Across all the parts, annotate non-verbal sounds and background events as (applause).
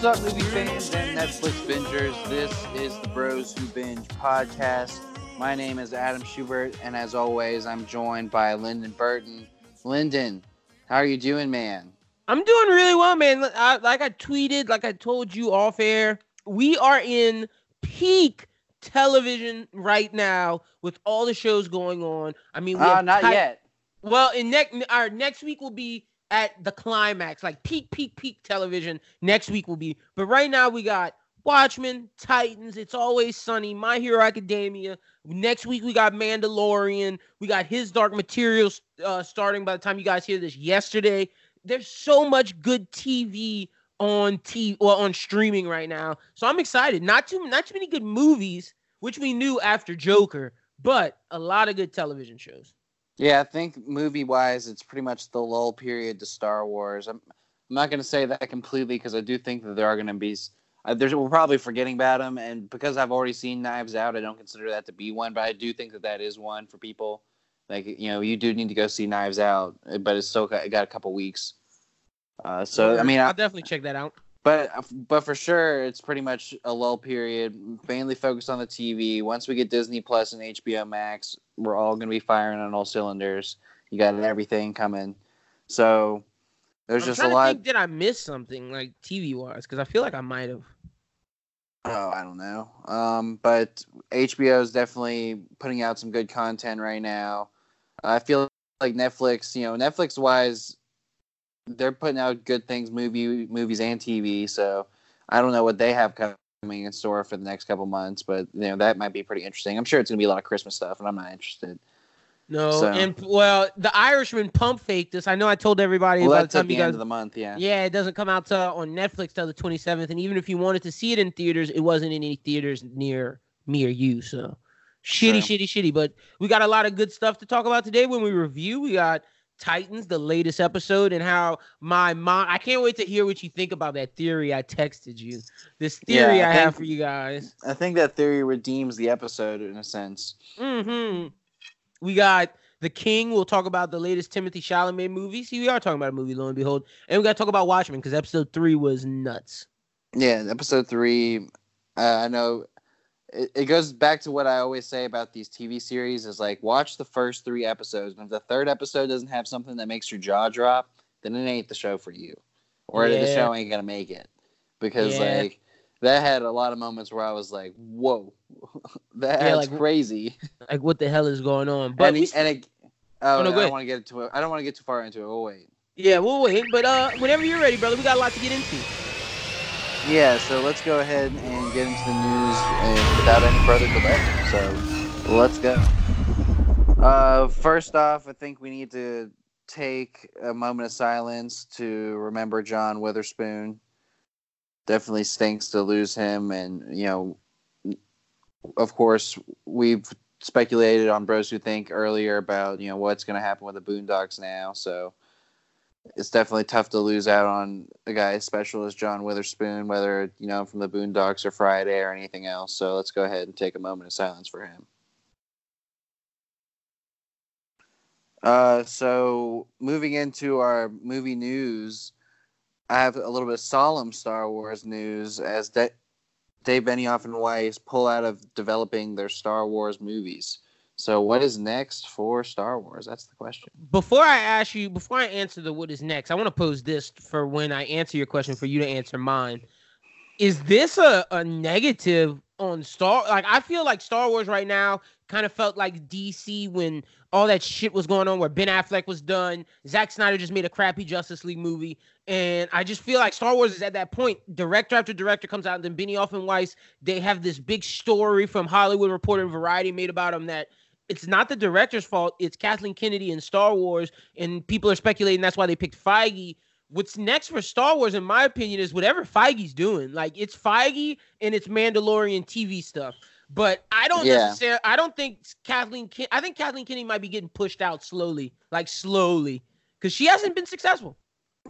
What's up, movie fans and Netflix bingers? This is the Bros Who Binge podcast. My name is Adam Schubert, and as always, I'm joined by Lyndon Burton. Lyndon, how are you doing, man? I'm doing really well, man. I, like I tweeted, like I told you off air, we are in peak television right now with all the shows going on. I mean, we uh, have not Ti- yet. Well, in next our next week will be at the climax, like peak, peak, peak television. Next week will be, but right now we got Watchmen, Titans, It's Always Sunny, My Hero Academia. Next week we got Mandalorian. We got His Dark Materials uh, starting by the time you guys hear this yesterday. There's so much good TV on TV or on streaming right now, so I'm excited. Not too not too many good movies, which we knew after Joker, but a lot of good television shows. Yeah, I think movie wise, it's pretty much the lull period to Star Wars. I'm, I'm not going to say that completely because I do think that there are going to be. Uh, there's, we're probably forgetting about them, and because I've already seen Knives Out, I don't consider that to be one. But I do think that that is one for people. Like you know, you do need to go see Knives Out, but it's still got, it got a couple weeks. Uh, so I mean, I, I'll definitely check that out. But but for sure, it's pretty much a lull period, mainly focused on the TV. Once we get Disney Plus and HBO Max, we're all going to be firing on all cylinders. You got everything coming, so there's I'm just a lot. think, did I miss something like TV wise? Because I feel like I might have. Oh, I don't know. Um, but HBO is definitely putting out some good content right now. I feel like Netflix, you know, Netflix wise, they're putting out good things, movie, movies, and TV. So I don't know what they have coming in store for the next couple months, but you know that might be pretty interesting. I'm sure it's gonna be a lot of Christmas stuff, and I'm not interested. No, So- and well, the Irishman pump faked this. I know I told everybody Well, the that's at time the you end guys. of the month, yeah. Yeah, it doesn't come out to, on Netflix till the 27th, and even if you wanted to see it in theaters, it wasn't in any theaters near me or you. So shitty, shitty, shitty. But we got a lot of good stuff to talk about today when we review. We got Titans, the latest episode, and how my mom. I can't wait to hear what you think about that theory I texted you. This theory Yeah, I I, have for you guys. I think that theory redeems the episode in a sense. hmm We got The King. We'll talk about the latest Timothée Chalamet movie. See, we are talking about a movie, lo and behold. And we got to talk about Watchmen because episode three was nuts. Yeah, episode three. Uh, I know it, it goes back to what I always say about these TV series is like watch the first three episodes, and if the third episode doesn't have something that makes your jaw drop, then it ain't the show for you, or the show ain't gonna make it because Yeah. like that had a lot of moments where I was like, whoa, (laughs) that's Yeah, like, crazy. Like, what the hell is going on? But and, he- and it, oh, Oh, no, I don't want to get it. I don't want to get too far into it. Oh wait. yeah, we'll wait. But uh, whenever you're ready, brother, we got a lot to get into. Yeah, so let's go ahead and get into the news and without any further delay. So let's go. Uh, first off, I think we need to take a moment of silence to remember John Witherspoon. Definitely stinks to lose him, and you know, of course, we've speculated on Bros Who Think earlier about you know what's going to happen with the Boondocks now. So it's definitely tough to lose out on a guy as special as John Witherspoon, whether you know from the Boondocks or Friday or anything else. So let's go ahead and take a moment of silence for him. Uh, so moving into our movie news, I have a little bit of solemn Star Wars news as De- Dave Benioff and Weiss pull out of developing their Star Wars movies. So what is next for Star Wars? That's the question. Before I ask you, before I answer the what is next, I want to pose this for when I answer your question for you to answer mine. Is this a, a negative on Star? Like, I feel like Star Wars right now kind of felt like DC when all that shit was going on, where Ben Affleck was done. Zack Snyder just made a crappy Justice League movie. And I just feel like Star Wars is at that point. Director after director comes out, and then Benioff and Weiss, they have this big story from Hollywood Reporter and Variety made about them that it's not the director's fault. It's Kathleen Kennedy and Star Wars, and people are speculating that's why they picked Feige. What's next for Star Wars, in my opinion, is whatever Feige's doing. Like it's Feige and it's Mandalorian TV stuff. But I don't Yeah. necessarily. I don't think Kathleen. Ken- I think Kathleen Kennedy might be getting pushed out slowly, like slowly, because she hasn't been successful.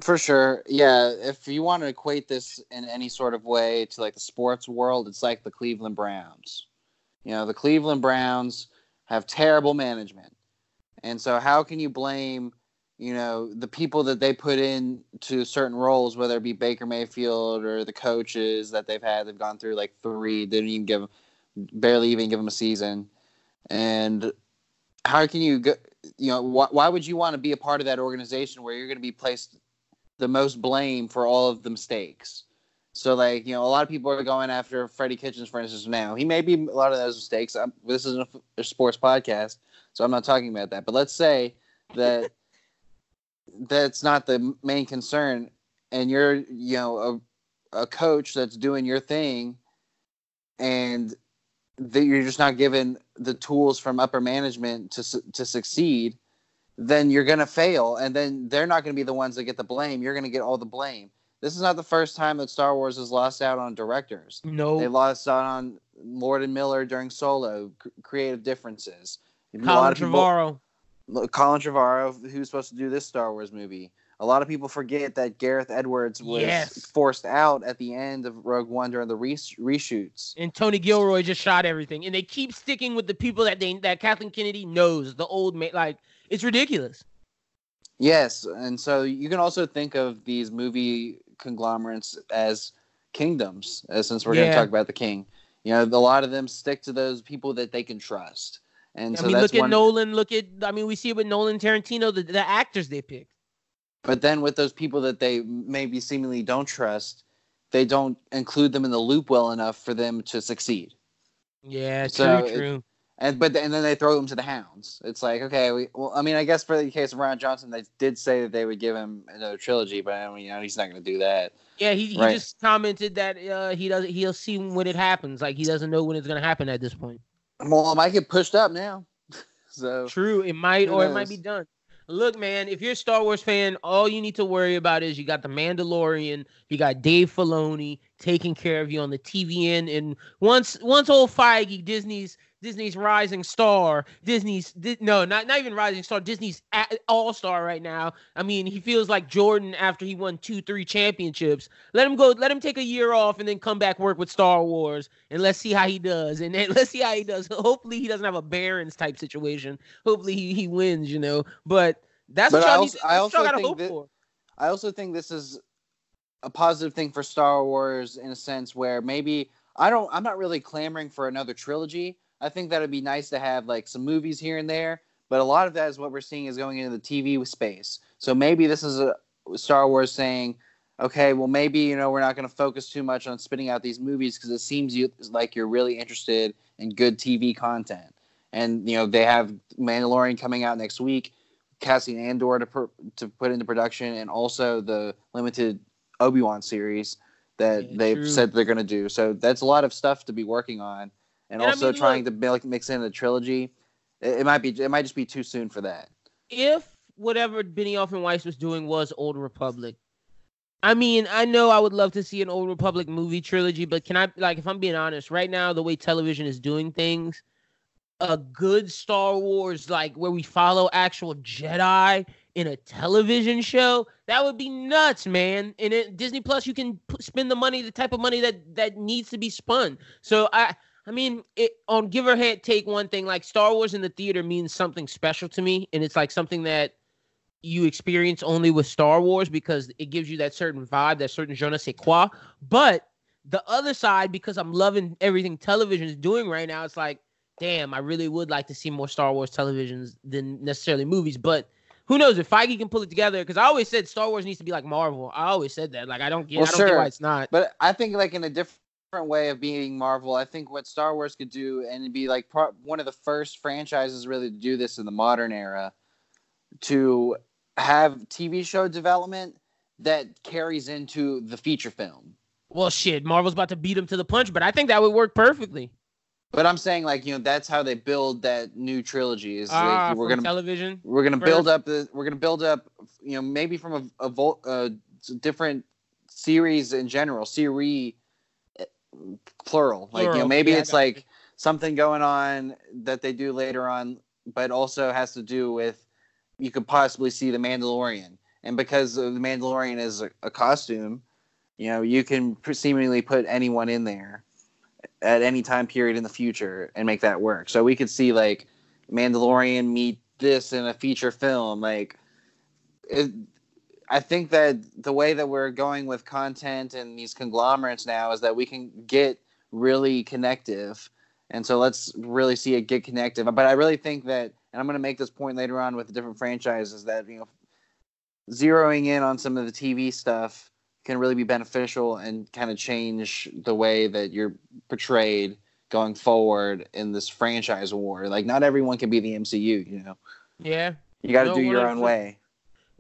For sure. Yeah. If you want to equate this in any sort of way to like the sports world, it's like the Cleveland Browns. You know, the Cleveland Browns have terrible management. And so how can you blame you know the people that they put in to certain roles, whether it be Baker Mayfield or the coaches that they've had, they've gone through like three, They didn't even give, barely even give them a season, and how can you go? You know, wh- why would you want to be a part of that organization where you're going to be placed the most blame for all of the mistakes? So, like, you know, a lot of people are going after Freddie Kitchens, for instance, now. He may be a lot of those mistakes. I'm, this isn't a, a sports podcast, so I'm not talking about that. But let's say that (laughs) that's not the main concern, and you're, you know, a, a coach that's doing your thing, and that you're just not given the tools from upper management to to succeed, then you're gonna fail, and then they're not gonna be the ones that get the blame. You're gonna get all the blame. This is not the first time that Star Wars has lost out on directors. No, They lost out on Lord and Miller during Solo, c- creative differences. A lot Colin of people- Trevorrow. Look, Colin Trevorrow, who's supposed to do this Star Wars movie. A lot of people forget that Gareth Edwards was Yes. forced out at the end of Rogue One during the re- reshoots. and Tony Gilroy just shot everything, and they keep sticking with the people that they that Kathleen Kennedy knows, the old man. Like it's ridiculous. Yes, and so you can also think of these movie conglomerates as kingdoms, since we're going to talk about the king. You know, a lot of them stick to those people that they can trust, and I so mean, look at one. Nolan. Look at I mean, we see it with Nolan, Tarantino, the, the actors they pick. But then with those people that they maybe seemingly don't trust, they don't include them in the loop well enough for them to succeed. Yeah, true, So it- true. And but and then they throw them to the hounds. It's like okay, we, well, I mean, I guess for the case of Rian Johnson, they did say that they would give him another trilogy, but I mean, you know, he's not going to do that. Yeah, he, he Right. just commented that uh, he doesn't. He'll see when it happens. Like he doesn't know when it's gonna happen at this point. Well, it might get pushed up now. (laughs) so True, it might or it might be done. Look, man, if you're a Star Wars fan, all you need to worry about is you got the Mandalorian, you got Dave Filoni taking care of you on the TVN, and once once old Feige, Disney's Disney's rising star, Disney's no, not not even rising star, Disney's all star right now. I mean, he feels like Jordan after he won two, three championships. Let him go, let him take a year off and then come back work with Star Wars, and let's see how he does. And then (laughs) let's see how he does. Hopefully, he doesn't have a Barons type situation hopefully he, he wins, you know. But that's But what I y'all, also- need, I also gotta think hope that- for. I also think this is a positive thing for Star Wars in a sense where maybe I don't I'm not really clamoring for another trilogy. I think that would be nice to have like some movies here and there, but a lot of that is what we're seeing is going into the TV space. So maybe this is a Star Wars saying, okay, well maybe you know we're not going to focus too much on spitting out these movies because it seems you like you're really interested in good TV content. And you know they have Mandalorian coming out next week, casting Andor to per, to put into production, and also the limited Obi Wan series that Yeah, they've true. said they're going to do. So that's a lot of stuff to be working on, and, And I also mean, trying to mil- mix in a trilogy. It, it might be it might just be too soon for that. If whatever Benioff and Weiss was doing was Old Republic, I mean, I know I would love to see an Old Republic movie trilogy, but can I like if I'm being honest, right now the way television is doing things, a good Star Wars like where we follow actual Jedi in a television show, that would be nuts, man. And it, Disney Plus, you can p- spend the money, the type of money that that needs to be spun. So I, I mean, it on give or head take one thing like Star Wars in the theater means something special to me, and it's like something that you experience only with Star Wars because it gives you that certain vibe, that certain je ne sais quoi. But the other side, because I'm loving everything television is doing right now, it's like, damn, I really would like to see more Star Wars televisions than necessarily movies. But who knows if Feige can pull it together? Because I always said Star Wars needs to be like Marvel. I always said that. Like I don't get, Well, I don't get sure. why it's not. But I think like in a different way of being Marvel, I think what Star Wars could do and it'd be like pro- one of the first franchises really to do this in the modern era to have TV show development that carries into the feature film. Well, shit, Marvel's about to beat him to the punch, but I think that would work perfectly. But I'm saying like you know that's how they build that new trilogy is Ah, like, we're gonna television. we're gonna first. build up the we're gonna build up you know maybe from a, a vol- uh, different series in general series plural. like you know maybe Yeah, it's like something going on that they do later on but also has to do with you could possibly see the mandalorian. And because the mandalorian is a, a costume you know you can seemingly put anyone in there at any time period in the future and make that work. So we could see like mandalorian meet this in a feature film. Like it, I think that the way that we're going with content and these conglomerates now is that we can get really connective. And so let's really see it get connective. But I really think that, and I'm going to make this point later on with the different franchises, that, you know, zeroing in on some of the TV stuff can really be beneficial and kind of change the way that you're portrayed going forward in this franchise war. Like, not everyone can be the MCU, you know? Yeah. You got to No, do your own way.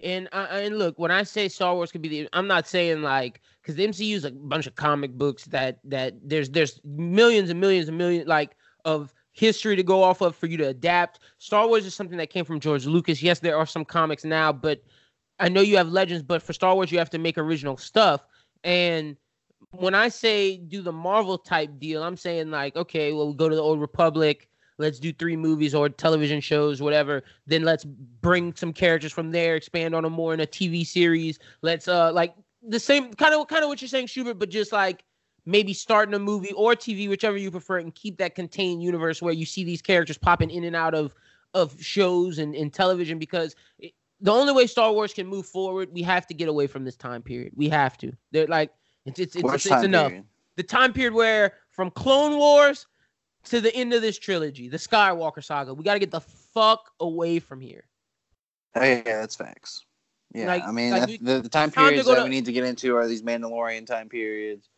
And uh, and look, when I say Star Wars could be the, I'm not saying like because the MCU is a bunch of comic books that that there's there's millions and millions and millions like of history to go off of for you to adapt. Star Wars is something that came from George Lucas. Yes, there are some comics now, but I know you have legends. But for Star Wars, you have to make original stuff. And when I say do the Marvel type deal, I'm saying like, okay, well, we go to the Old Republic. Let's do three movies or television shows, whatever. Then let's bring some characters from there, expand on them more in a TV series. Let's uh like the same kind of kind of what you're saying, Schubert, but just like maybe starting a movie or TV, whichever you prefer, and keep that contained universe where you see these characters popping in and out of of shows and, and television because it, the only way Star Wars can move forward, we have to get away from this time period. We have to. They're like it's it's it's, it's, it's enough. period? The time period where from Clone Wars to the end of this trilogy, the Skywalker saga, we got to get the fuck away from here. Oh, yeah, that's facts. Yeah, Like- I mean, like the, the time periods that to- we need to get into are these Mandalorian time periods.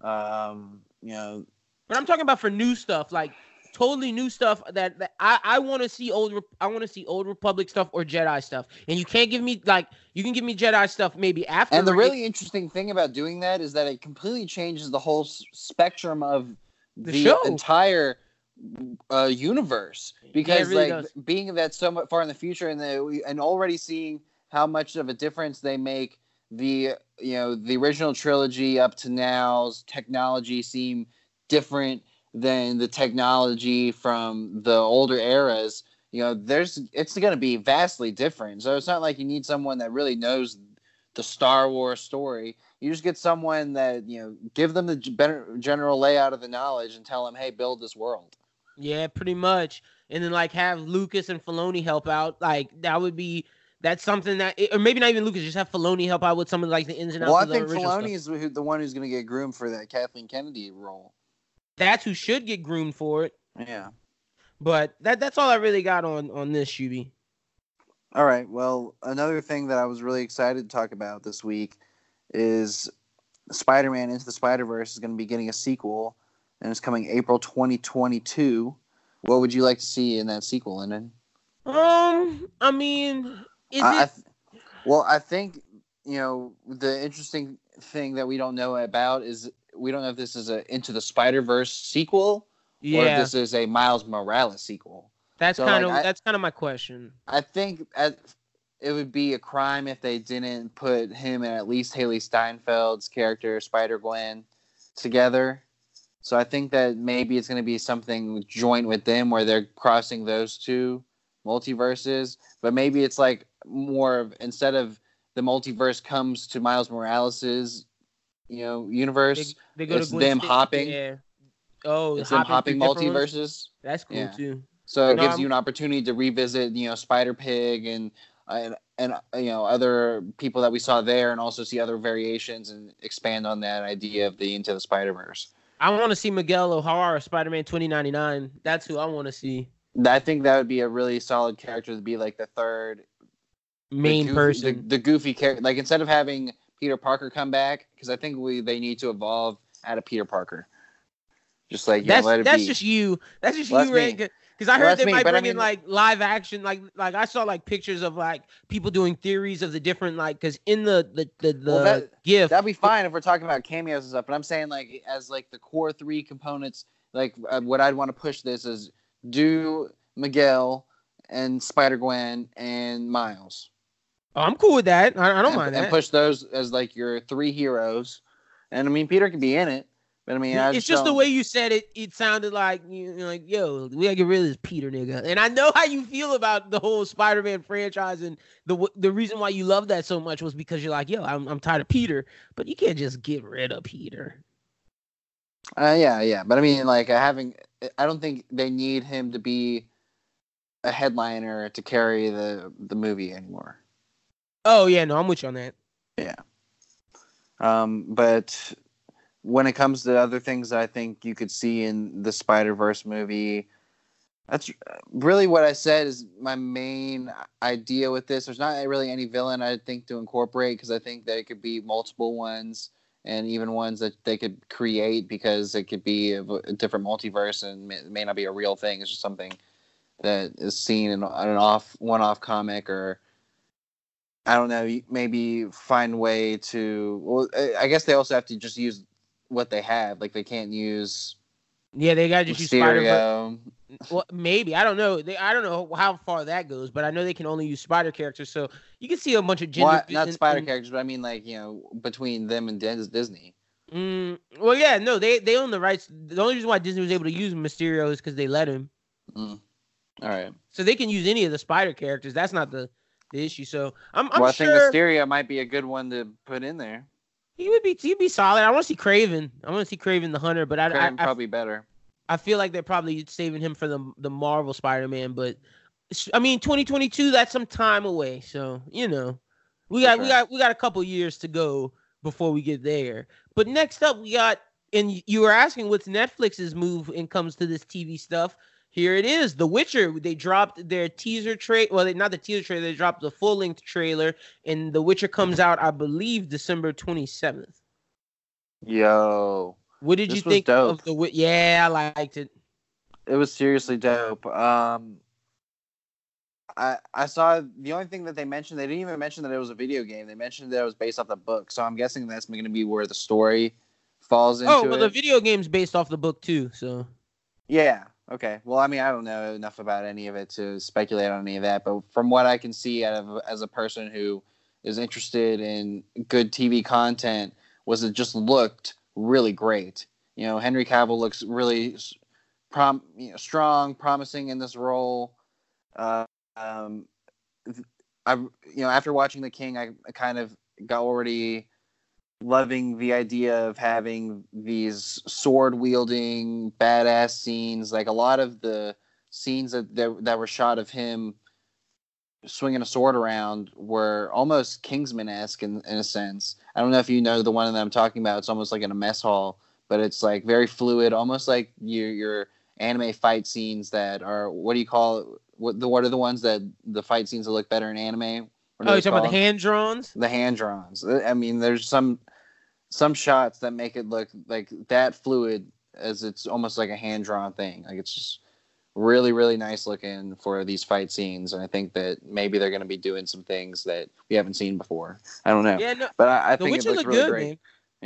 Um, you know, But I'm talking about for new stuff, like totally new stuff that, that I, I want to see old I want to see old Republic stuff or Jedi stuff. And you can't give me like you can give me Jedi stuff maybe after. and the really interesting thing about doing that is that it completely changes the whole s- spectrum of The the, show. entire uh, universe because really like does. being that so far in the future and the, and already seeing how much of a difference they make the you know the original trilogy up to now's technology seem different than the technology from the older eras you know there's it's going to be vastly different so it's not like you need someone that really knows the star wars story you just get someone that you know give them the general layout of the knowledge and tell them hey build this world Yeah, pretty much. And then like have Lucas and Filoni help out. Like that would be that's something that or maybe not even Lucas, just have Filoni help out with some of like the ins and outs well i think Filoni stuff. is the one who's going to get groomed for that kathleen kennedy role That's who should get groomed for it. yeah But that that's all I really got on on this Shuby. All right. Well, another thing that I was really excited to talk about this week is Spider-Man Into the Spider-Verse is going to be getting a sequel, and it's coming April 2022. What would you like to see in that sequel, Lyndon? Um, I mean, is I, I it? th- well, I think you know the interesting thing that we don't know about is we don't know if this is a Into the Spider-Verse sequel or if this is a Miles Morales sequel. that's so, kind of I- that's kind of my question. I think at, it would be a crime if they didn't put him and at least Hailee Steinfeld's character Spider Gwen together. So I think that maybe it's going to be something joint with them where they're crossing those two multiverses. But maybe it's like more of instead of the multiverse comes to Miles Morales's you know universe, they go it's to them hopping. Yeah. Oh, it's them hopping different ones? multiverses. That's cool Yeah. too. So it No, gives I'm- you an opportunity to revisit, you know, Spider Pig and and and you know other people that we saw there, and also see other variations and expand on that idea of the Into the Spider Verse. I want to see Miguel O'Hara, Spider Man 2099. That's who I want to see. I think that would be a really solid character to be like the third the Main goofy- person. the, the goofy character. Like instead of having Peter Parker come back, because I think we they need to evolve out of Peter Parker. Just like know, that's that's be. just you. That's just Well, you, that's right? Because I heard that's they me, might but I bring in like live action, like like I saw like pictures of like people doing theories of the different like because in the the the, the Well, that- gift That'd be fine if we're talking about cameos and stuff. But I'm saying like as like the core three components, like uh, what I'd want to push this is do Miguel and Spider Gwen and Miles. Oh, I'm cool with that. I, I don't and, mind and that. push those as like your three heroes. And I mean Peter can be in it, but I mean I it's just the way you said it. It sounded like you know, like, yo, we gotta get rid of this Peter nigga. And I know (laughs) how you feel about the whole Spider-Man franchise, and the the reason why you love that so much was because you're like, yo, I'm I'm tired of Peter. But you can't just get rid of Peter. Uh, yeah, yeah, but I mean, like having, I don't think they need him to be a headliner to carry the the movie anymore. Oh yeah, no, I'm with you on that. Yeah. Um, but when it comes to other things I think you could see in the Spider Verse movie, that's really what I said is my main idea with this. There's not really any villain I think to incorporate because I think that it could be multiple ones and even ones that they could create because it could be a, a different multiverse and may, may not be a real thing. It's just something that is seen in, an off one-off comic or I don't know, maybe find way to. Well, I guess they also have to just use what they have. Like they can't use Yeah, they gotta just use Spider Mysterio. Well, maybe I don't know. They, I don't know how far that goes, but I know they can only use Spider characters. So you can see a bunch of gender. Well, not spider characters, but I mean like you know between them and Dis- Disney. Mm, well, yeah, no, they they own the rights. The only reason why Disney was able to use Mysterio is because they let him. Mm. All right. So they can use any of the Spider characters. That's not the the issue. So I'm I'm well, I sure think Mysterio might be a good one to put in there. He would be he'd be solid. I want to see Kraven. I want to see Kraven the Hunter, but I I, Kraven I, probably better. I feel like they're probably saving him for the the Marvel Spider Man. But I mean, 2022 that's some time away. So you know, we got we got we got a couple years to go before we get there. But next up, we got and you were asking what's Netflix's move when it comes to this TV stuff. Here it is, The Witcher. They dropped their teaser trailer. Well, they, not the teaser trailer. They dropped the full length trailer, and The Witcher comes out, I believe, December 27th. Yo, What did you think dope. of the? Yeah, I liked it. it was seriously dope. Um, I I saw the only thing that they mentioned. They didn't even mention that it was a video game. They mentioned that it was based off the book. So I'm guessing that's going to be where the story falls into Oh well, it. the video game's based off the book too. So Yeah. Okay. Well, I mean, I don't know enough about any of it to speculate on any of that, but from what I can see of as a person who is interested in good TV content, was it just looked really great. You know, Henry Cavill looks really prom, you know, strong, promising in this role. Uh, um, I, you know, after watching The King, I kind of got already loving the idea of having these sword wielding badass scenes. Like a lot of the scenes that, that that were shot of him swinging a sword around were almost kingsman-esque in, in a sense. I don't know if you know the one that i'm talking about. It's almost like in a mess hall but it's like very fluid almost like your your anime fight scenes that are what do you call it? What the what are the ones that the fight scenes that look better in anime oh, you're those talking about the hand drawns? the hand drawns. I mean, there's some some shots that make it look like that fluid as it's almost like a hand drawn thing. Like it's just really really nice looking for these fight scenes, and I think that maybe they're going to be doing some things that we haven't seen before. I don't know, Yeah, no, but I, I think it looks really good, great. man.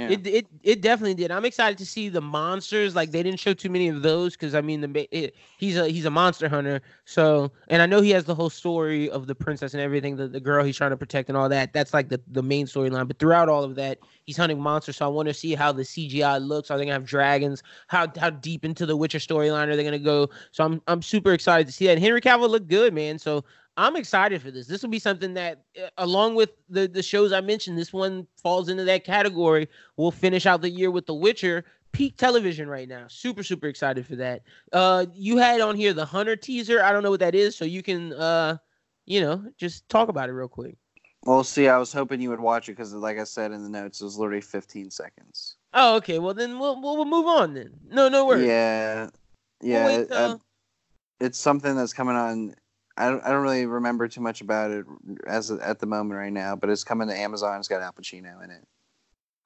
It, it it definitely did. I'm excited to see the monsters. Like they didn't show too many of those because I mean the it, he's a he's a monster hunter. So and I know he has the whole story of the princess and everything, the, the girl he's trying to protect and all that. That's like the, the main storyline. But throughout all of that, he's hunting monsters. So I want to see how the CGI looks. Are they gonna have dragons? How how deep into the Witcher storyline are they gonna go? So I'm I'm super excited to see that. And Henry Cavill looked good, man. So I'm excited for this. This will be something that, uh, along with the the shows I mentioned, this one falls into that category. We'll finish out the year with The Witcher. Peak television right now. Super super excited for that. Uh, you had on here the Hunter teaser. I don't know what that is, so you can uh, you know, just talk about it real quick. Well, see, I was hoping you would watch it because, like I said in the notes, it was literally 15 seconds. Oh, okay. Well then we'll we'll, we'll move on then. No no worries. Yeah, We'll yeah. wait it- uh, it's something that's coming on. I don't, I don't really remember too much about it as at the moment right now, but it's coming to Amazon. It's got Al Pacino in it.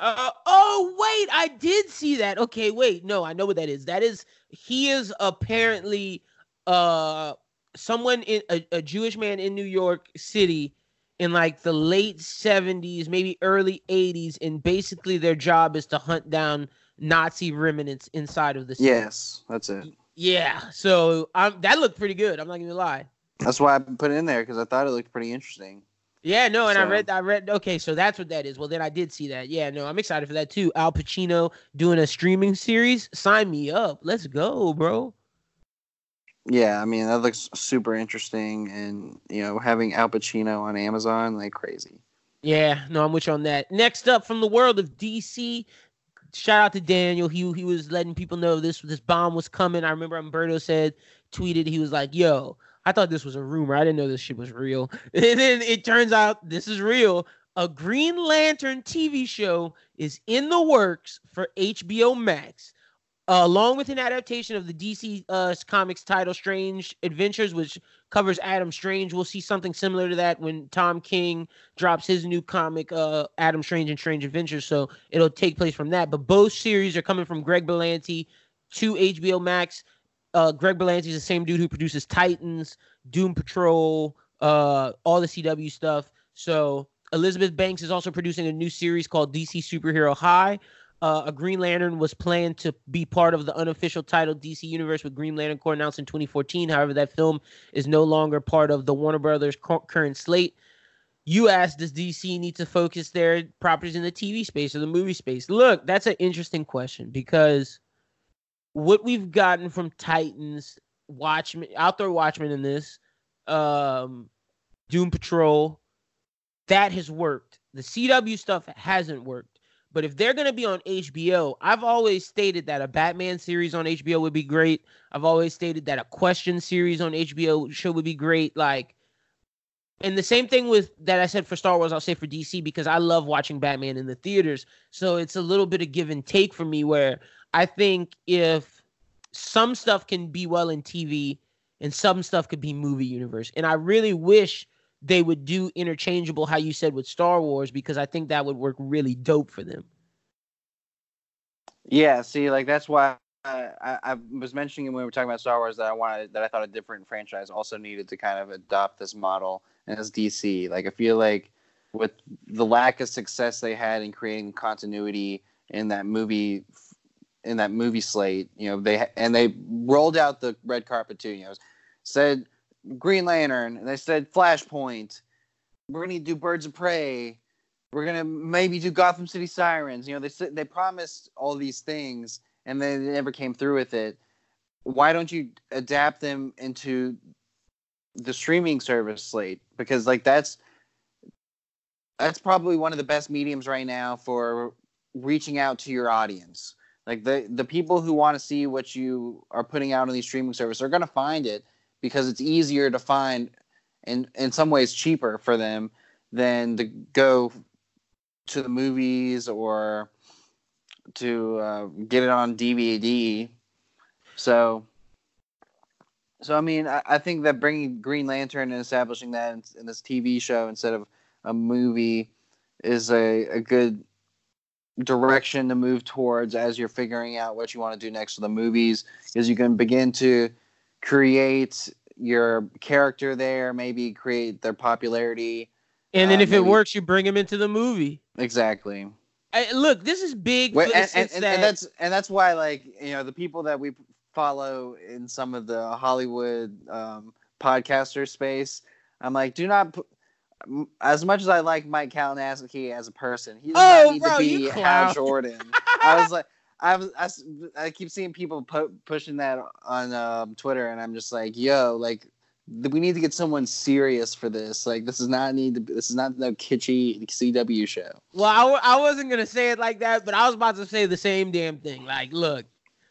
Uh, oh wait, I did see that. Okay, wait, no, I know what that is. That is he is apparently uh someone in a, a Jewish man in New York City in like the late 70s, maybe early 80s, and basically their job is to hunt down Nazi remnants inside of the city. Yes, that's it. Yeah. So um that looked pretty good. I'm not gonna lie. That's why I put it in there because I thought it looked pretty interesting. Yeah, no, and I So- read, I read. Okay, so that's what that is. Well, then I did see that. Yeah, no, I'm excited for that too. Al Pacino doing a streaming series. Sign me up. Let's go, bro. Yeah, I mean that looks super interesting, and you know having Al Pacino on Amazon like crazy. Yeah, no, I'm with you on that. Next up from the world of DC, shout out to Daniel. He he was letting people know this this bomb was coming. I remember Umberto said tweeted he was like, "Yo, I thought this was a rumor. I didn't know this shit was real. (laughs) And then it turns out this is real. A Green Lantern TV show is in the works for HBO Max, uh, along with an adaptation of the DC uh, Comics title Strange Adventures, which covers Adam Strange. We'll see something similar to that when Tom King drops his new comic, uh, Adam Strange and Strange Adventures. So it'll take place from that. But both series are coming from Greg Berlanti to HBO Max. Uh, Greg Berlanti is the same dude who produces Titans, Doom Patrol, uh, all the CW stuff. So Elizabeth Banks is also producing a new series called DC Superhero High. Uh, a Green Lantern was planned to be part of the unofficial title DC Universe with Green Lantern Corps announced in 2014. However, that film is no longer part of the Warner Brothers current slate. You asked, does DC need to focus their properties in the TV space or the movie space? Look, that's an interesting question because what we've gotten from Titans, Watchmen, Outdoor Watchmen in this, um, Doom Patrol, that has worked. The CW stuff hasn't worked. But if they're going to be on HBO, I've always stated that a Batman series on HBO would be great. I've always stated that a question series on HBO show would be great. Like, and the same thing with that I said for Star Wars, I'll say for DC because I love watching Batman in the theaters. So it's a little bit of give and take for me where I think if some stuff can be well in TV and some stuff could be movie universe. And I really wish they would do interchangeable, how you said with Star Wars, because I think that would work really dope for them. Yeah, see, like that's why I, I was mentioning when we were talking about Star Wars that I wanted that I thought a different franchise also needed to kind of adopt this model as DC. Like I feel like with the lack of success they had in creating continuity in that movie in that movie slate, you know, they and they rolled out the red carpet too. You know, said Green Lantern, and they said Flashpoint. We're gonna do Birds of Prey. We're gonna maybe do Gotham City Sirens. You know, they they promised all these things, and they never came through with it. Why don't you adapt them into the streaming service slate? Because like that's that's probably one of the best mediums right now for reaching out to your audience. Like the the people who want to see what you are putting out on these streaming services are going to find it because it's easier to find and in some ways cheaper for them than to go to the movies or to uh, get it on DVD. So, so I mean, I, I, think that bringing Green Lantern and establishing that in, in, this TV show instead of a movie is a, a good direction to move towards as you're figuring out what you want to do next with the movies, is you can begin to create your character there, maybe create their popularity. And then uh, if maybe... it works, you bring them into the movie. Exactly. I, look, this is big. Wait, and, and, that... and, that's and that's why, like you know, the people that we follow in some of the Hollywood um, podcaster space, I'm like, do not. As much as I like Mike Kalinowski as a person, he does oh, not need bro, to be Hal Jordan. (laughs) I was like, I was I, I keep seeing people pu- pushing that on um, Twitter, and I'm just like, yo, like we need to get someone serious for this. Like this is not need to. This is not no kitschy CW show. Well, I w- I wasn't gonna say it like that, but I was about to say the same damn thing. Like, look,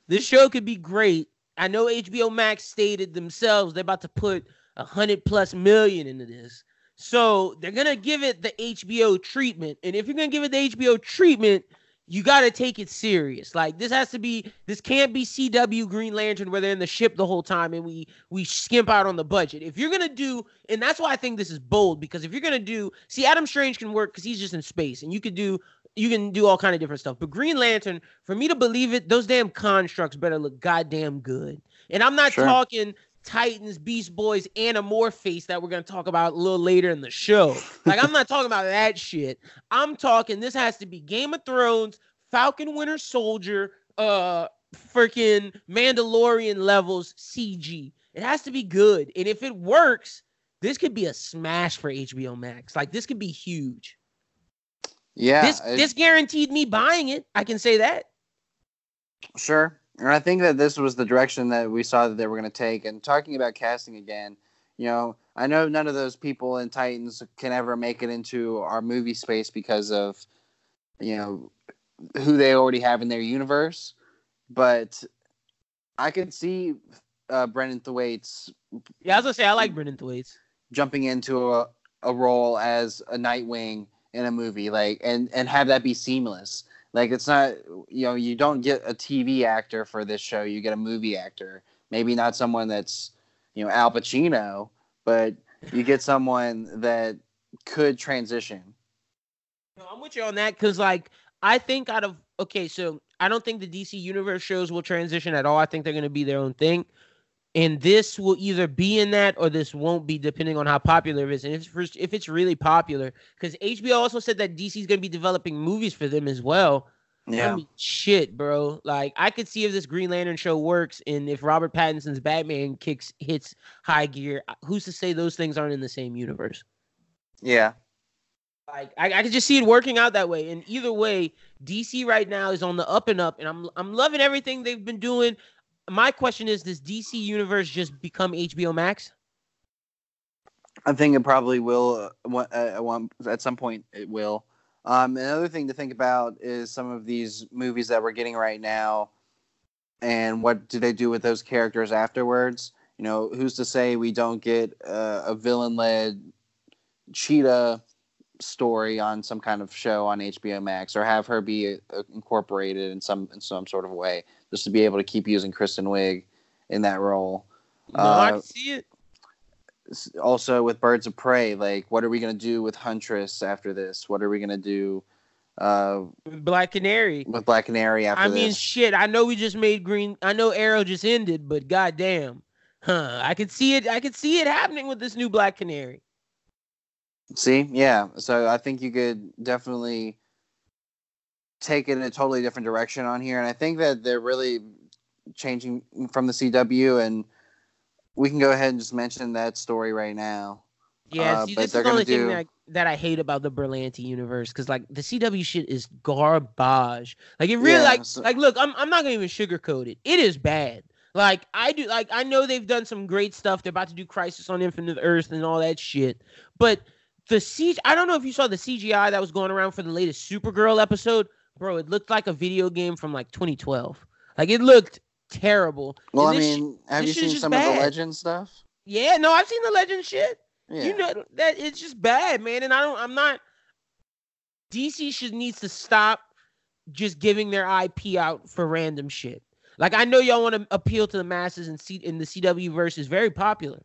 this show could be great. I know HBO Max stated themselves they're about to put a hundred plus million into this. So they're gonna give it the HBO treatment. And if you're gonna give it the HBO treatment, you got to take it serious. Like this has to be this can't be CW Green Lantern where they're in the ship the whole time and we we skimp out on the budget. If you're going to do and that's why I think this is bold because if you're going to do see Adam Strange can work cuz he's just in space and you could do you can do all kind of different stuff. But Green Lantern, for me to believe it, those damn constructs better look goddamn good. And I'm not sure. talking Titans, Beast Boys, Animorphose that we're gonna talk about a little later in the show. Like I'm not talking about that shit. I'm talking this has to be Game of Thrones, Falcon Winter Soldier, uh freaking Mandalorian levels CG. It has to be good. And if it works, this could be a smash for HBO Max. Like this could be huge. Yeah. This it, this guaranteed me buying it. I can say that. Sure. And I think that this was the direction that we saw that they were going to take. And talking about casting again, you know, I know none of those people in Titans can ever make it into our movie space because of, you know, who they already have in their universe. But I could see uh, Brenton Thwaites Yeah, I was gonna say I like Brenton Thwaites. jumping into a, a role as a Nightwing in a movie, like and and have that be seamless. Like it's not you know you don't get a TV actor for this show, you get a movie actor. Maybe not someone that's you know Al Pacino, but you get someone that could transition. No, I'm with you on that because, like, I think out of okay, so I don't think the DC Universe shows will transition at all. I think they're going to be their own thing, and this will either be in that or this won't be, depending on how popular it is. And if it's if it's really popular, because HBO also said that DC is going to be developing movies for them as well. I mean, shit, bro. Like, I could see if this Green Lantern show works, and if Robert Pattinson's Batman kicks hits high gear, who's to say those things aren't in the same universe? yeah. Like I, I could just see it working out that way. And either way, DC right now is on the up and up, and I'm I'm loving everything they've been doing. My question is, does DC Universe just become HBO Max? I think it probably will. Uh, uh, at some point, it will. Um, another thing to think about is some of these movies that we're getting right now, and what do they do with those characters afterwards? You know, who's to say we don't get uh, a villain-led cheetah story on some kind of show on HBO Max, or have her be uh, incorporated in some in some sort of way, just to be able to keep using Kristen Wiig in that role. No, I Uh, can see it. also with Birds of Prey, like what are we gonna do with Huntress after this? What are we gonna do uh, Black Canary. with Black Canary after I mean, this? shit. I know we just made Green. I know Arrow just ended, but goddamn, huh? I could see it. I could see it happening with this new Black Canary. See, yeah. So I think you could definitely take it in a totally different direction on here, and I think that they're really changing from the CW, and we can go ahead and just mention that story right now. Yeah, Uh, see, but this is the only gonna thing that I, that I hate about the Berlanti universe because like the CW shit is garbage. Like it really Yeah, like so- like look, I'm I'm not gonna even sugarcoat it. It is bad. Like I do like I know they've done some great stuff. They're about to do Crisis on Infinite Earth and all that shit. But the CG I don't know if you saw the CGI that was going around for the latest Supergirl episode, bro. It looked like a video game from like 2012. Like it looked terrible. Well, I this sh- mean, have you seen some of the Legend stuff? yeah, no, I've seen the Legend shit. Yeah. You know that it's just bad, man. And I don't. I'm not. DC should needs to stop just giving their IP out for random shit. Like I know y'all want to appeal to the masses and see in the CW verse is very popular,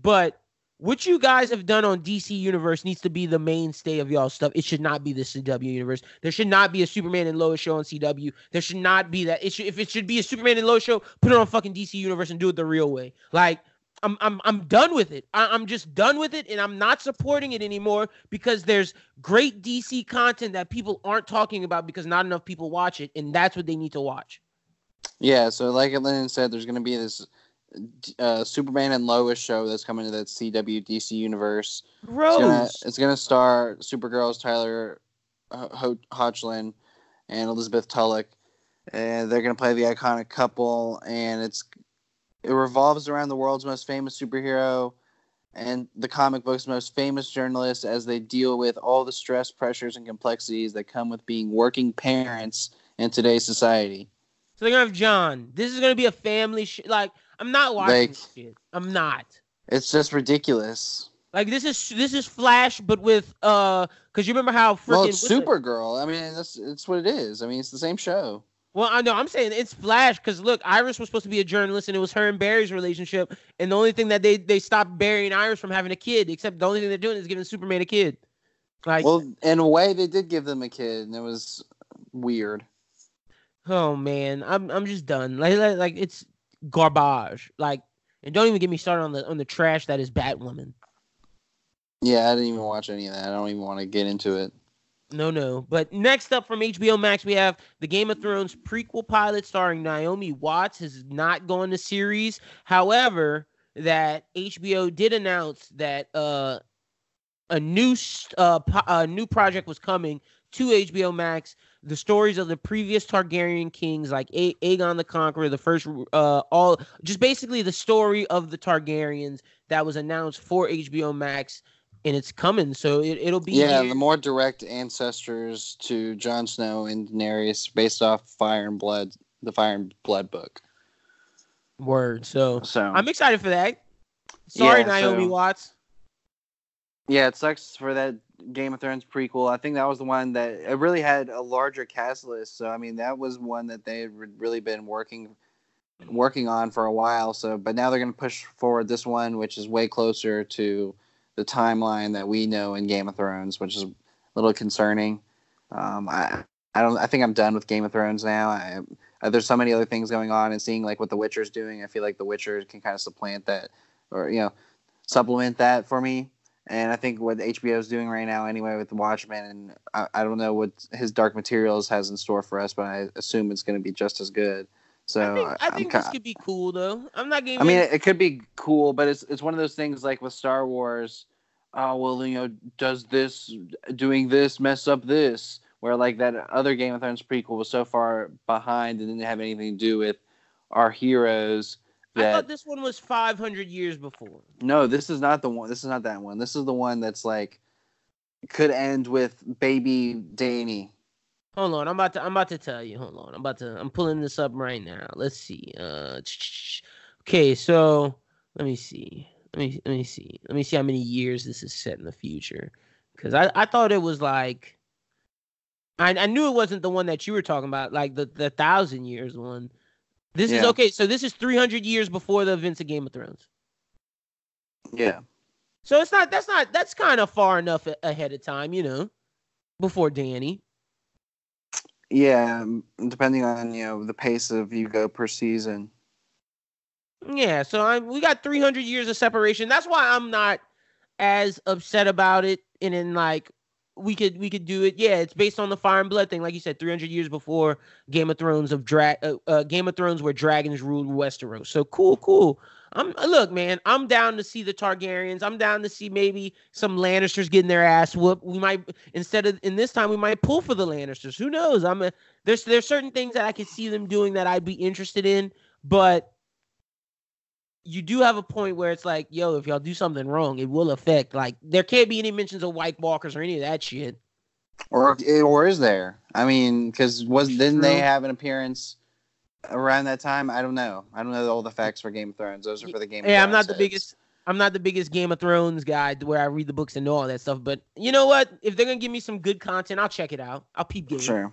but what you guys have done on DC Universe needs to be the mainstay of y'all stuff. It should not be the CW universe. There should not be a Superman and Lois show on CW. There should not be that. It should, if it should be a Superman and Lois show, put it on fucking DC Universe and do it the real way. Like I'm I'm I'm done with it. I, I'm just done with it, and I'm not supporting it anymore because there's great DC content that people aren't talking about because not enough people watch it, and that's what they need to watch. Yeah, so like Lyndon said, there's going to be this uh, Superman and Lois show that's coming to that CW DC universe. It's gonna, it's gonna star Supergirl's Tyler uh, Ho- Hoechlin and Elizabeth Tulloch, and they're gonna play the iconic couple. And it's it revolves around the world's most famous superhero and the comic book's most famous journalist as they deal with all the stress, pressures, and complexities that come with being working parents in today's society. So they're gonna have John. This is gonna be a family shit. Like I'm not watching Like- this shit. I'm not. It's just ridiculous. Like this is this is Flash, but with uh, because you remember how freaking well, it's what's it- Supergirl. I mean, that's it's what it is. I mean, it's the same show. Well, I know I'm saying it's Flash because look, Iris was supposed to be a journalist, and it was her and Barry's relationship. And the only thing that they they stopped Barry and Iris from having a kid, except the only thing they're doing is giving Superman a kid. Like, Well, in a way, they did give them a kid, and it was weird. oh man, I'm I'm just done. Like like, like it's garbage. Like, and don't even get me started on the on the trash that is Batwoman. Yeah, I didn't even watch any of that. I don't even want to get into it. No, no. But next up from HBO Max, we have the Game of Thrones prequel pilot starring Naomi Watts has not gone to series. However, that HBO did announce that uh, a new uh, po- a new project was coming to HBO Max. The stories of the previous Targaryen kings, like A- Aegon the Conqueror, the first, uh, all just basically the story of the Targaryens that was announced for HBO Max, and it's coming. So it, it'll be Yeah, the more direct ancestors to Jon Snow and Daenerys, based off Fire and Blood, the Fire and Blood book. Word. So, So I'm excited for that. Sorry, Yeah, Naomi so- Watts. yeah, it sucks for that Game of Thrones prequel. I think that was the one that it really had a larger cast list. So I mean, that was one that they had really been working working on for a while. So, but now they're going to push forward this one, which is way closer to the timeline that we know in Game of Thrones, which is a little concerning. Um, I I don't I think I'm done with Game of Thrones now. I, uh, there's so many other things going on, and seeing like what The Witcher's doing, I feel like The Witcher can kind of supplant that, or you know, supplement that for me. And I think what HBO is doing right now, anyway, with the Watchmen, and I, I don't know what his Dark Materials has in store for us, but I assume it's going to be just as good. So I think, I think this could be cool though. I'm not getting. I mean, it, it could be cool, but it's it's one of those things like with Star Wars. Oh well, you know, does this doing this mess up this? Where like that other Game of Thrones prequel was so far behind and didn't have anything to do with our heroes. I thought this one was 500 years before. no, this is not the one. This is not that one. This is the one that's like could end with baby Danny. Hold on, I'm about to I'm about to tell you. Hold on, I'm about to I'm pulling this up right now. Let's see. Uh, okay, so let me see. Let me let me see. Let me see how many years this is set in the future. Because I I thought it was like. I I knew it wasn't the one that you were talking about, like the the thousand years one. This is okay. So this is 300 years before the events of Game of Thrones. Yeah. So it's not that's not that's kind of far enough a- ahead of time, you know, before Danny. Yeah, depending on you know the pace of you go per season. Yeah, so I we got 300 years of separation. That's why I'm not as upset about it. And then like we could we could do it. Yeah, it's based on the Fire and Blood thing, like you said, 300 years before Game of Thrones of drag uh, uh, Game of Thrones where dragons ruled Westeros. So cool, cool. I'm uh, look, man. I'm down to see the Targaryens. I'm down to see maybe some Lannisters getting their ass whooped. We might instead of in this time we might pull for the Lannisters. Who knows? I'm a, there's there's certain things that I could see them doing that I'd be interested in, but you do have a point where it's like, yo, if y'all do something wrong, it will affect. Like, there can't be any mentions of White Walkers or any of that shit. Or or is there? I mean, because was didn't they have an appearance around that time? I don't know. I don't know all the facts for Game of Thrones. Those are for the Game. of Yeah, I'm not the heads. biggest. I'm not the biggest Game of Thrones guy where I read the books and know all that stuff. But you know what? If they're gonna give me some good content, I'll check it out. I'll peep game. Sure.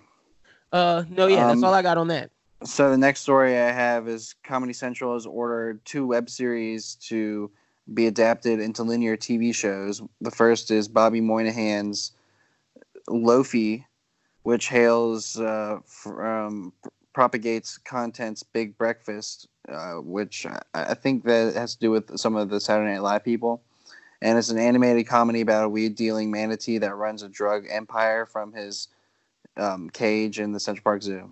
Uh, no, yeah, that's Um, all I got on that. So the next story I have is Comedy Central has ordered two web series to be adapted into linear TV shows. The first is Bobby Moynihan's Loafy, which hails uh, from propagates content's Big Breakfast, uh, which I, think that has to do with some of the Saturday Night Live people. And it's an animated comedy about a weed dealing manatee that runs a drug empire from his um, cage in the Central Park Zoo.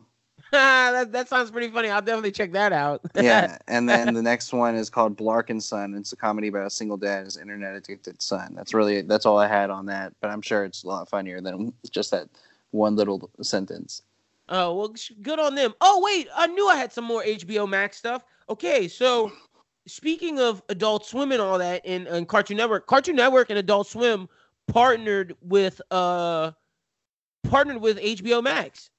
(laughs) that that sounds pretty funny. I'll definitely check that out. (laughs) yeah, and then the next one is called Blark and Son. It's a comedy about a single dad and his internet addicted son. That's really that's all I had on that, but I'm sure it's a lot funnier than (laughs) just that one little sentence. Oh well, good on them. Oh wait, I knew I had some more HBO Max stuff. Okay, so speaking of Adult Swim and all that, and, and Cartoon Network, Cartoon Network and Adult Swim partnered with uh partnered with HBO Max.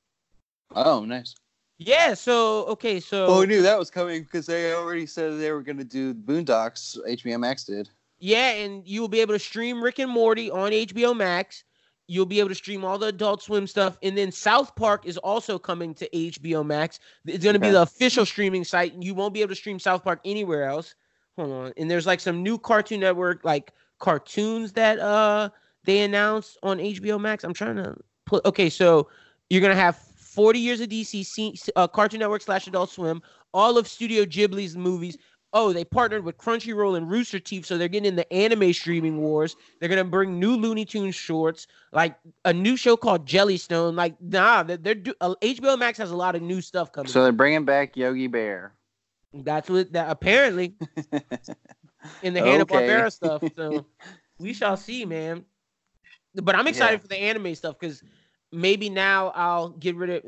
Oh, nice. Yeah. So okay, so Oh, I knew that was coming because they already said they were going to do Boondocks. HBO Max did. yeah, and you will be able to stream Rick and Morty on HBO Max. You'll be able to stream all the Adult Swim stuff, and then South Park is also coming to HBO Max. It's going to be the official streaming site, and you won't be able to stream South Park anywhere else. Hold on, and there's like some new Cartoon Network like cartoons that uh they announced on HBO Max. I'm trying to put. Okay, so you're gonna have 40 years of DC, uh, Cartoon Network slash Adult Swim, all of Studio Ghibli's movies. Oh, they partnered with Crunchyroll and Rooster Teeth, so they're getting in the anime streaming wars. They're gonna bring new Looney Tunes shorts, like a new show called Jellystone. Like, nah, they're, they're do- uh, HBO Max has a lot of new stuff coming. So they're bringing back Yogi Bear. That's what that apparently (laughs) in the Hanna Barbera Okay. stuff. So we shall see, man. But I'm excited Yeah. for the anime stuff because maybe now I'll get rid of,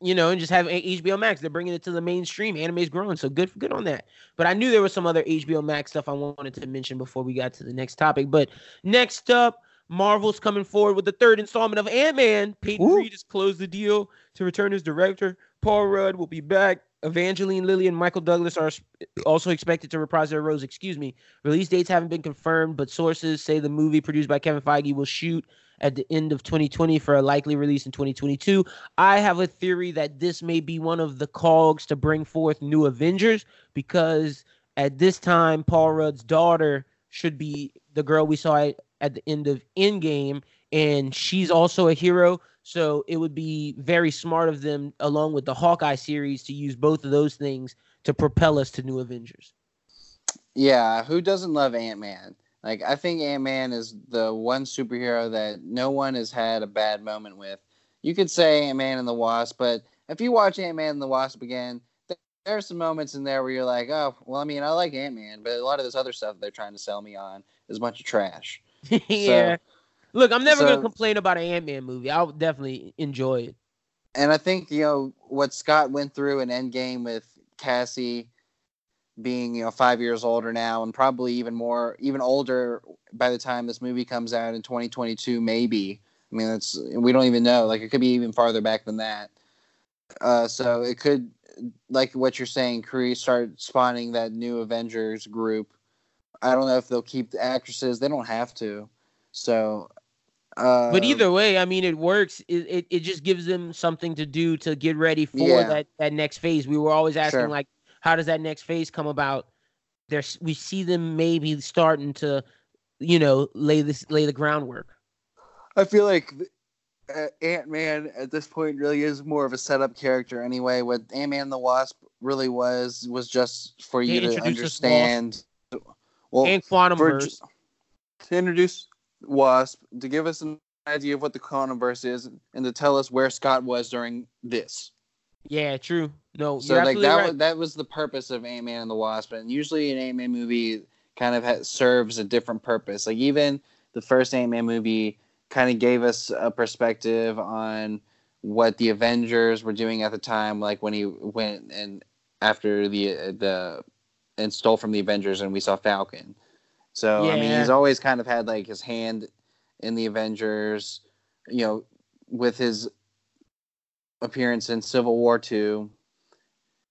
you know, and just have HBO Max. They're bringing it to the mainstream. Anime's growing, so good, good on that. But I knew there was some other HBO Max stuff I wanted to mention before we got to the next topic. But next up, Marvel's coming forward with the third installment of Ant Man. Peyton Woo. Reed has closed the deal to return as director. Paul Rudd will be back. Evangeline Lilly and Michael Douglas are also expected to reprise their roles. Excuse me. Release dates haven't been confirmed, but sources say the movie produced by Kevin Feige will shoot at the end of 2020 for a likely release in 2022. I have a theory that this may be one of the cogs to bring forth new Avengers because at this time, Paul Rudd's daughter should be the girl we saw at, the end of Endgame, and she's also a hero. So it would be very smart of them, along with the Hawkeye series, to use both of those things to propel us to new Avengers. Yeah, who doesn't love Ant Man? Like, I think Ant Man is the one superhero that no one has had a bad moment with. You could say Ant Man and the Wasp, but if you watch Ant Man and the Wasp again, th- there are some moments in there where you're like, oh, well, I mean, I like Ant Man, but a lot of this other stuff they're trying to sell me on is a bunch of trash. (laughs) yeah. Look, I'm never so- gonna complain about an Ant Man movie. I'll definitely enjoy it. And I think, you know, what Scott went through in Endgame with Cassie being, you know, five years older now and probably even more, even older by the time this movie comes out in 2022, maybe. I mean, that's, we don't even know. Like, it could be even farther back than that. Uh, so it could, like what you're saying, Kree start spawning that new Avengers group. I don't know if they'll keep the actresses. They don't have to. So, uh, But either way, I mean, it works. It, it it just gives them something to do to get ready for Yeah. that that next phase. We were always asking Sure. like, how does that next phase come about? There's we see them maybe starting to, you know, lay this lay the groundwork. I feel like uh, Ant Man at this point really is more of a setup character anyway. What Ant Man the Wasp really was was just for you to understand. Well, and Quantum Verse. to introduce Wasp, to give us an idea of what the Quantumverse is, and to tell us where Scott was during this. Yeah, true. No, So like that right. was, that was the purpose of Ant Man and the Wasp, and usually an Ant Man movie kind of ha- serves a different purpose. Like even the first Ant Man movie kind of gave us a perspective on what the Avengers were doing at the time, like when he went and after the uh, the and stole from the Avengers, and we saw Falcon. So I mean, he's always kind of had like his hand in the Avengers, you know, with his appearance in Civil War two.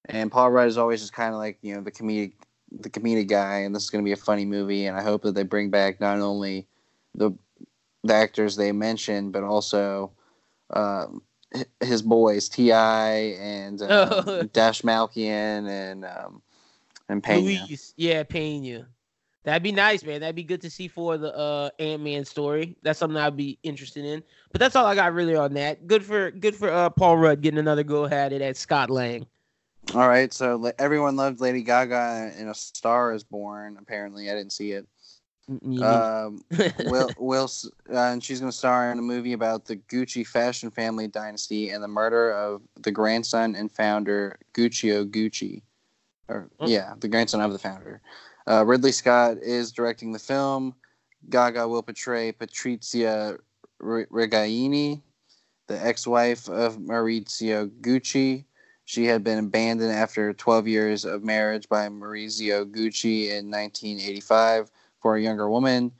And Paul Rudd is always just kind of like you know the comedic the comedic guy, and this is going to be a funny movie. And I hope that they bring back not only the the actors they mentioned, but also um, h- his boys Ti and um, Oh. (laughs) Dastmalchian and um, and Pena. Luis. Yeah, Pena. That'd be nice, man. That'd be good to see for the uh Ant Man story. That's something I'd be interested in. But that's all I got really on that. Good for good for uh Paul Rudd getting another go at it at Scott Lang. All right, so everyone loved Lady Gaga in A Star Is Born. Apparently, I didn't see it. Um, Will Will uh, and she's going to star in a movie about the Gucci fashion family dynasty and the murder of the grandson and founder Guccio Gucci, or Oh. yeah, the grandson of the founder. Uh, Ridley Scott is directing the film. Gaga will portray Patrizia R- Reggiani, the ex-wife of Maurizio Gucci. She had been abandoned after 12 years of marriage by Maurizio Gucci in 1985 for a younger woman.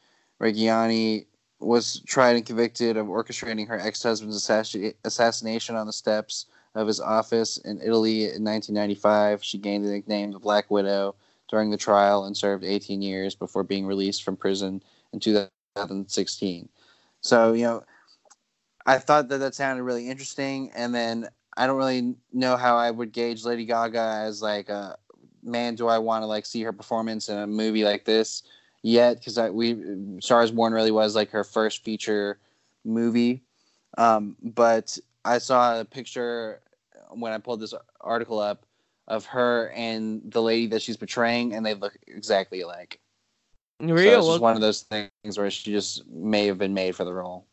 Reggiani was tried and convicted of orchestrating her ex-husband's assassi- assassination on the steps of his office in Italy in 1995. She gained the nickname the Black Widow during the trial and served 18 years before being released from prison in 2016. So, you know, I thought that that sounded really interesting, and then I don't really know how I would gauge Lady Gaga as like a man. Do I want to like see her performance in a movie like this yet? Because we Stars Born really was like her first feature movie, um, but I saw a picture when I pulled this article up of her and the lady that she's portraying, and they look exactly alike. So Real. it's well, just one of those things where she just may have been made for the role.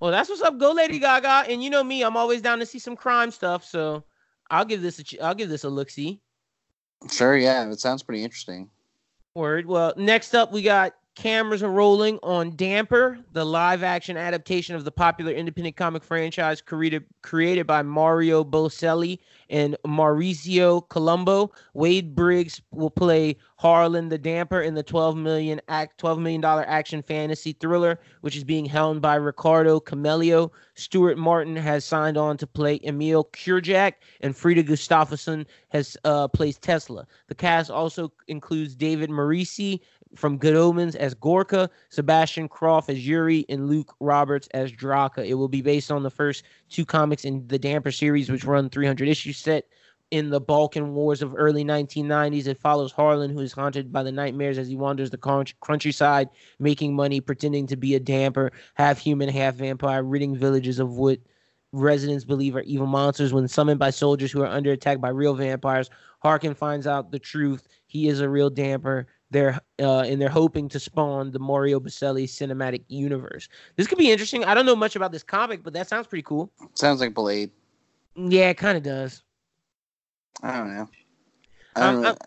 well, that's what's up. Go Lady Gaga. And you know me, I'm always down to see some crime stuff. So I'll give this a ch- I'll give this a look see. Sure, yeah, it sounds pretty interesting. Word. Well, next up we got cameras are rolling on Dampyr, the live action adaptation of the popular independent comic franchise created, created by Mauro Boselli and Maurizio Colombo. Wade Briggs will play Harlan the Dampyr in the 12 million act 12 million dollar action fantasy thriller, which is being helmed by Riccardo Chemello. Stuart Martin has signed on to play Emil Kurjak, and Frida Gustavsson has uh, plays Tesla. The cast also includes David Morrissey, from Good Omens as Gorka, Sebastian Croft as Yuri, and Luke Roberts as Draka. It will be based on the first two comics in the Dampyr series, which run 300 issues set in the Balkan Wars of early 1990s. It follows Harlan, who is haunted by the nightmares as he wanders the countryside, making money, pretending to be a dampyr, half human, half vampire, ridding villages of what residents believe are evil monsters. When summoned by soldiers who are under attack by real vampires, Harkin finds out the truth. He is a real dampyr they're uh, and they're hoping to spawn the Mauro Boselli cinematic universe. This could be interesting. I don't know much about this comic, but that sounds pretty cool. Sounds like Blade. Yeah, it kind of does. I don't know. I don't, um, really, I, I, don't,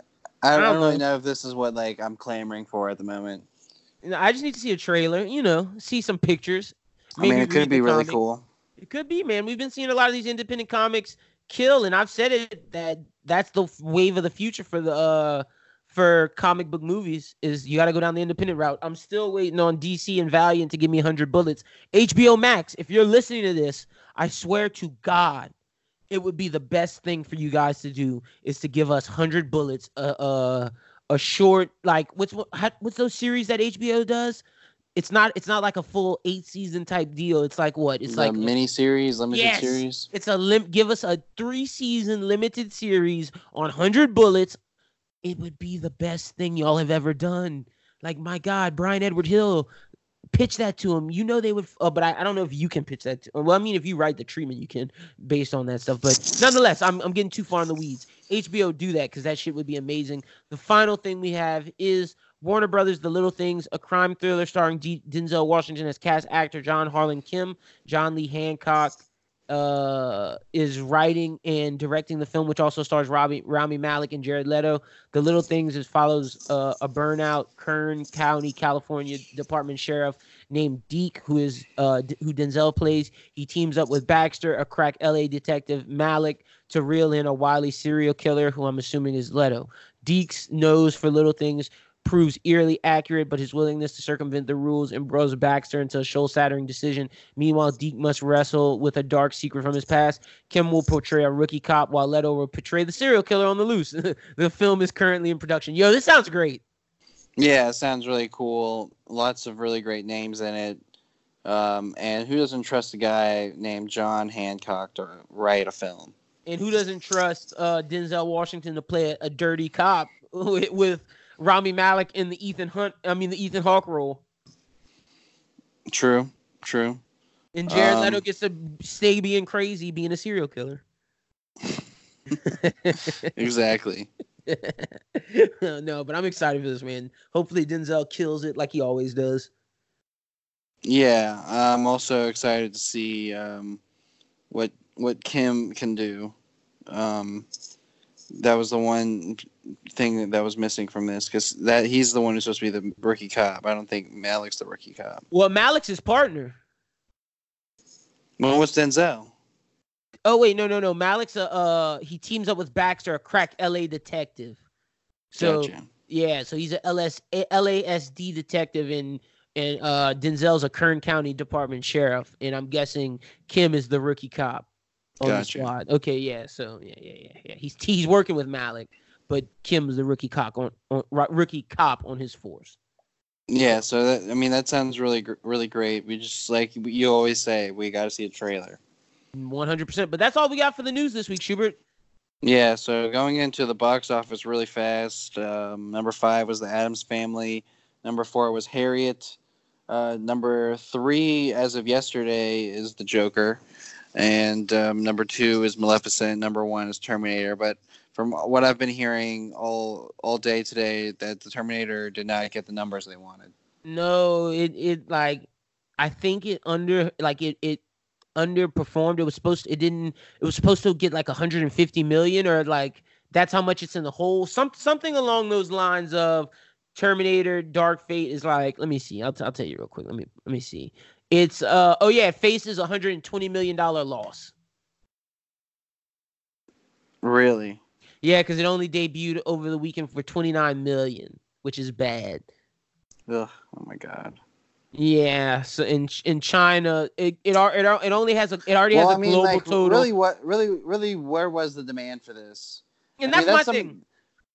I don't really know. know if this is what like I'm clamoring for at the moment. I just need to see a trailer. You know, see some pictures. Maybe I mean, it could be really cool. It could be, man. We've been seeing a lot of these independent comics kill, and I've said it that that's the wave of the future for the uh for comic book movies is you got to go down the independent route. I'm still waiting on DC and Valiant to give me 100 bullets. HBO Max, if you're listening to this, I swear to God, it would be the best thing for you guys to do is to give us 100 bullets a uh, uh, a short like what's what what's those series that HBO does? It's not it's not like a full 8 season type deal. It's like what? It's the like mini series, limited yes, series. It's a lim- give us a 3 season limited series on 100 bullets it would be the best thing y'all have ever done. Like my God, Brian Edward Hill, pitch that to him. You know they would, uh, but I, I don't know if you can pitch that. To, well, I mean, if you write the treatment, you can based on that stuff. But nonetheless, I'm I'm getting too far in the weeds. HBO do that because that shit would be amazing. The final thing we have is Warner Brothers' The Little Things, a crime thriller starring D- Denzel Washington as cast actor John Harlan Kim, John Lee Hancock, uh, is writing and directing the film, which also stars Robbie, Rami Malek and Jared Leto. The Little Things is follows uh, a burnout Kern County, California Department Sheriff named Deke, who is uh, who Denzel plays. He teams up with Baxter, a crack LA detective, Malek, to reel in a wily serial killer, who I'm assuming is Leto. Deke's nose for little things proves eerily accurate, but his willingness to circumvent the rules embroils Baxter into a soul-shattering decision. Meanwhile, Deke must wrestle with a dark secret from his past. Kim will portray a rookie cop, while Leto will portray the serial killer on the loose. (laughs) the film is currently in production. Yo, this sounds great. Yeah, it sounds really cool. Lots of really great names in it. Um, and who doesn't trust a guy named John Hancock to write a film? And who doesn't trust uh, Denzel Washington to play a, a dirty cop (laughs) with, with Rami Malek in the Ethan Hunt. I mean the Ethan Hawke role. True. True. And Jared um, Leto gets to stay being crazy, being a serial killer. (laughs) exactly. (laughs) no, but I'm excited for this man. Hopefully Denzel kills it like he always does. Yeah, I'm also excited to see um, what what Kim can do. Um, that was the one thing that was missing from this because that he's the one who's supposed to be the rookie cop. I don't think Malek's the rookie cop. Well, Malek's his partner. Well, what's Denzel? Oh wait, no, no, no. Malek's a uh, he teams up with Baxter, a crack LA detective. So gotcha. yeah, so he's a LS LASD detective, and and uh, Denzel's a Kern County Department sheriff, and I'm guessing Kim is the rookie cop on gotcha. the squad. Okay, yeah. So yeah, yeah, yeah, yeah. He's he's working with Malek, but Kim is the rookie cop on, on rookie cop on his force. Yeah, so that, I mean that sounds really really great. We just like you always say, we got to see a trailer. One hundred percent. But that's all we got for the news this week, Schubert. Yeah, so going into the box office really fast. Um, number five was the Addams Family. Number four was Harriet. Uh, number three, as of yesterday, is the Joker and um, number two is Maleficent. Number one is Terminator. But from what I've been hearing all all day today, that the Terminator did not get the numbers they wanted. No, it it like I think it under like it it underperformed. It was supposed to, it didn't it was supposed to get like 150 million or like that's how much it's in the hole. Some something along those lines of Terminator Dark Fate is like, let me see. I'll, t- I'll tell you real quick. Let me let me see. It's uh oh yeah, it faces a hundred and twenty million dollar loss. Really? Yeah, because it only debuted over the weekend for twenty nine million, which is bad. Ugh, oh my god. Yeah, so in in China, it it it, it only has a it already well, has a I mean, global like, total. Really, what? Really, really, where was the demand for this? and I that's, mean, my some- thing.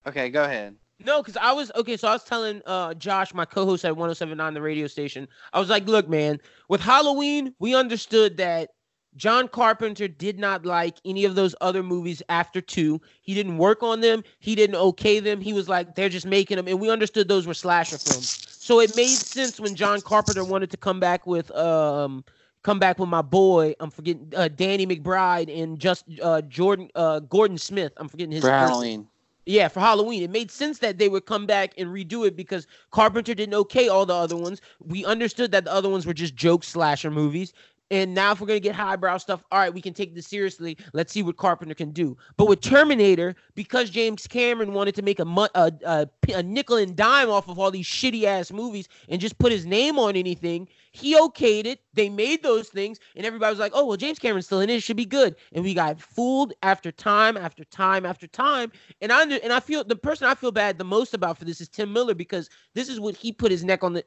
Okay, go ahead. No, because I was okay. So I was telling uh Josh, my co-host at 1079 the radio station, I was like, look, man, with Halloween, we understood that John Carpenter did not like any of those other movies after two. He didn't work on them. He didn't okay them. He was like, they're just making them, and we understood those were slasher films. So it made sense when John Carpenter wanted to come back with um come back with my boy. I'm forgetting uh, Danny McBride and just uh Jordan uh Gordon Smith. I'm forgetting his For Halloween. yeah, for Halloween. It made sense that they would come back and redo it because Carpenter didn't okay all the other ones. We understood that the other ones were just joke slasher movies. And now, if we're gonna get highbrow stuff, all right, we can take this seriously. Let's see what Carpenter can do. But with Terminator, because James Cameron wanted to make a, mu- a, a, a nickel and dime off of all these shitty ass movies and just put his name on anything, he okayed it. They made those things, and everybody was like, "Oh, well, James Cameron's still in it. It should be good." And we got fooled after time after time after time. And I under, and I feel the person I feel bad the most about for this is Tim Miller because this is what he put his neck on the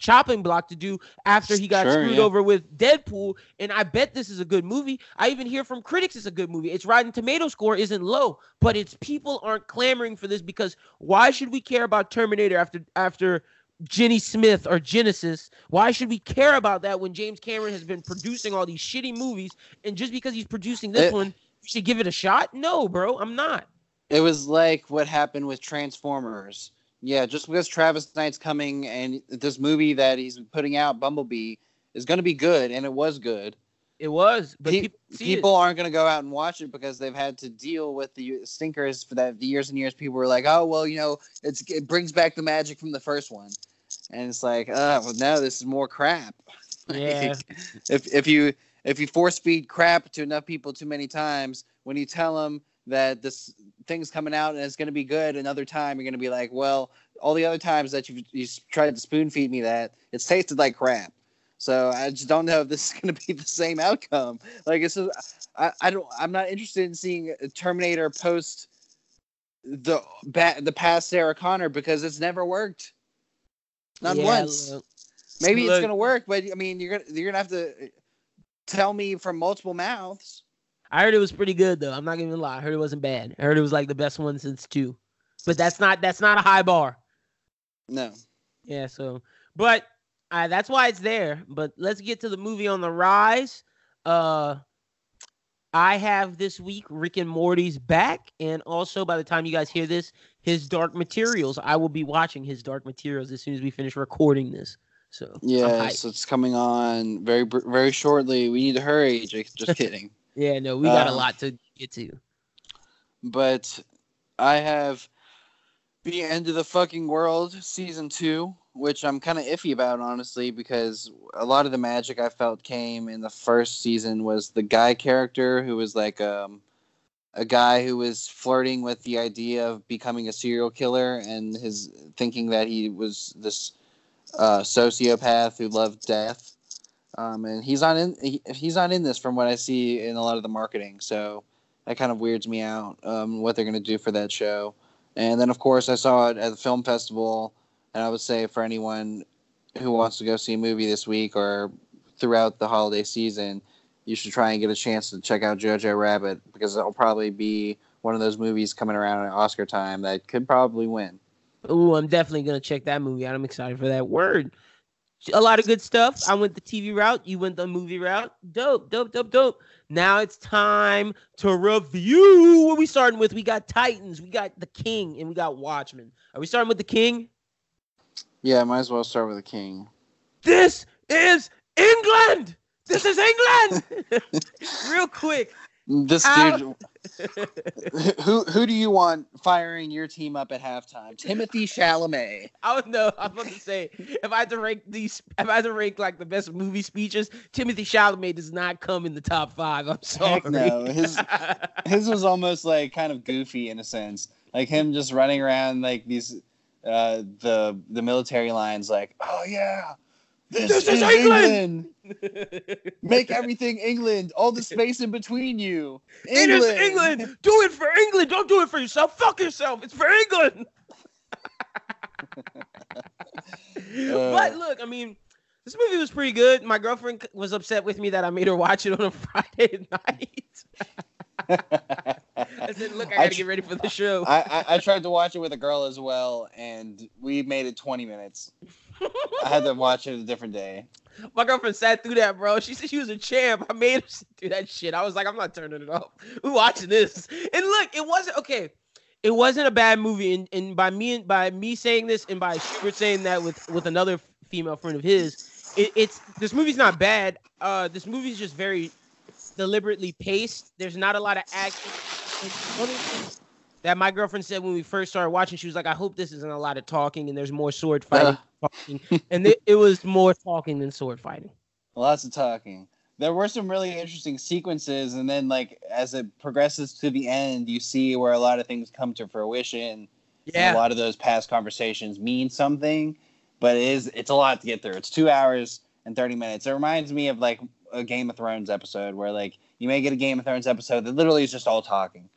chopping block to do after he got Sure, screwed yeah. over with Deadpool. And I bet this is a good movie. I even hear from critics it's a good movie. Its Rotten Tomato score isn't low, but its people aren't clamoring for this because why should we care about Terminator after after Jenny Smith or Genisys? Why should we care about that when James Cameron has been producing all these shitty movies and just because he's producing this It- one, you should give it a shot? No, bro, I'm not. It was like what happened with Transformers. Yeah, just because Travis Knight's coming and this movie that he's putting out, Bumblebee, is going to be good, and it was good. It was, but Pe- people, people aren't going to go out and watch it because they've had to deal with the stinkers for that the years and years. People were like, "Oh, well, you know, it's it brings back the magic from the first one," and it's like, "Oh, well, no, this is more crap." (laughs) Yeah, if if you if you force feed crap to enough people too many times, when you tell them that this thing's coming out and it's going to be good, another time you're going to be like, well, all the other times that you've you tried to spoon feed me that it's tasted like crap. So I just don't know if this is going (laughs) to be the same outcome. Like it's just, I I don't I'm not interested in seeing Terminator post the ba- the past Sarah Connor because it's never worked. Not Yeah, once. look, Maybe it's gonna work, but I mean, you're gonna you're gonna have to tell me from multiple mouths. I heard it was pretty good though. I'm not gonna lie. I heard it wasn't bad. I heard it was like the best one since two. But that's not that's not a high bar. No, Yeah, so but uh, that's why it's there. But let's get to the movie on the rise. Uh I have this week Rick and Morty's back, and also by the time you guys hear this, his Dark Materials. I will be watching his Dark Materials as soon as we finish recording this. So yeah, so it's coming on very very shortly. We need to hurry. Jake. Just (laughs) kidding. yeah, no, we got a Uh, lot to get to. but I have the end of the fucking world season two, which I'm kind of iffy about, honestly, because a lot of the magic I felt came in the first season was the guy character who was like um, a guy who was flirting with the idea of becoming a serial killer and his thinking that he was this uh, sociopath who loved death. Um, and he's not in he, he's not in this from what I see in a lot of the marketing. So that kind of weirds me out um, what they're going to do for that show. And then, of course, I saw it at the film festival. And I would say for anyone who wants to go see a movie this week or throughout the holiday season, you should try and get a chance to check out Jojo Rabbit because it'll probably be one of those movies coming around at Oscar time that could probably win. Ooh, I'm definitely gonna check that movie out. I'm excited for that word. A lot of good stuff. I went the TV route. You went the movie route. Dope, dope, dope, dope. Now it's time to review. What we starting with? We got Titans. We got The King, and we got Watchmen. Are we starting with The King? Yeah, might as well start with the King. This is England. This is England. (laughs) Real quick. This dude, (laughs) who who do you want firing your team up at halftime? Timothée Chalamet. I would know. I was about to say if I had to rank these, if I had to rank like the best movie speeches, Timothée Chalamet does not come in the top five. I'm sorry. Heck no. His his was almost like kind of goofy in a sense, like him just running around like these uh, the the military lines like, "Oh yeah, this, This is, is England. England! (laughs) Make everything England. All the space in between you. It is England. Do it for England. Don't do it for yourself. Fuck yourself. It's for England. (laughs) but look, I mean, this movie was pretty good. My girlfriend was upset with me that I made her watch it on a (laughs) Friday night. I said, "Look, I I gotta tr- get ready for the show." I, I I tried to watch it with a girl as well, and we made it 20 minutes. I had to watch it a different day. My girlfriend sat through that, bro. She said she was a champ. I made her (laughs) sit through that shit. I was like, I'm not turning it off. We're watching this. And look, it wasn't okay. It wasn't a bad movie. And, and by me and by me saying this, and by Schubert saying that with with another female friend of his, it, it's this movie's not bad. Uh, this movie's just very deliberately paced. There's not a lot of action. And one of the things that my girlfriend said when we first started watching, she was like, "I hope this isn't a lot of talking and there's more sword fighting." talking. And it, it was more talking than sword fighting. Lots of talking. There were some really interesting sequences, and then like as it progresses to the end, you see where a lot of things come to fruition. and a lot of those past conversations mean something, but it is it's a lot to get through. It's two hours and thirty minutes. It reminds me of like a Game of Thrones episode where like you may get a Game of Thrones episode that literally is just all talking.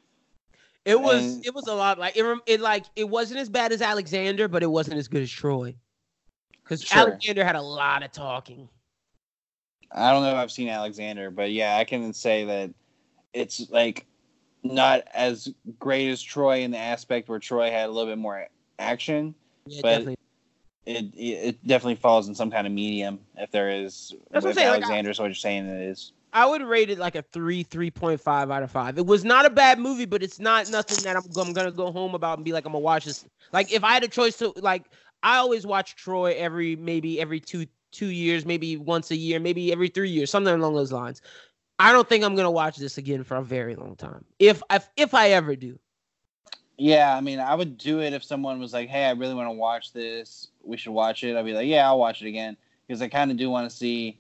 It was And- it was a lot like it, it like it wasn't as bad as Alexander, but it wasn't as good as Troy. Because Sure. Alexander had a lot of talking. I don't know if I've seen Alexander, but yeah, I can say that it's like not as great as Troy in the aspect where Troy had a little bit more action. Yeah, But- definitely. It it definitely falls in some kind of medium if there is. That's what I'm if saying, like, I- what you're saying it is. I would rate it like a three, three point five out of five. It was not a bad movie, but it's not nothing that I'm, I'm gonna go home about and be like, I'm gonna watch this. Like if I had a choice to like, I always watch Troy every maybe every two two years, maybe once a year, maybe every three years, something along those lines. I don't think I'm gonna watch this again for a very long time. If if if I ever do. Yeah, I mean, I would do it if someone was like, "Hey, I really want to watch this. We should watch it." I'd be like, "Yeah, I'll watch it again," because I kind of do want to see.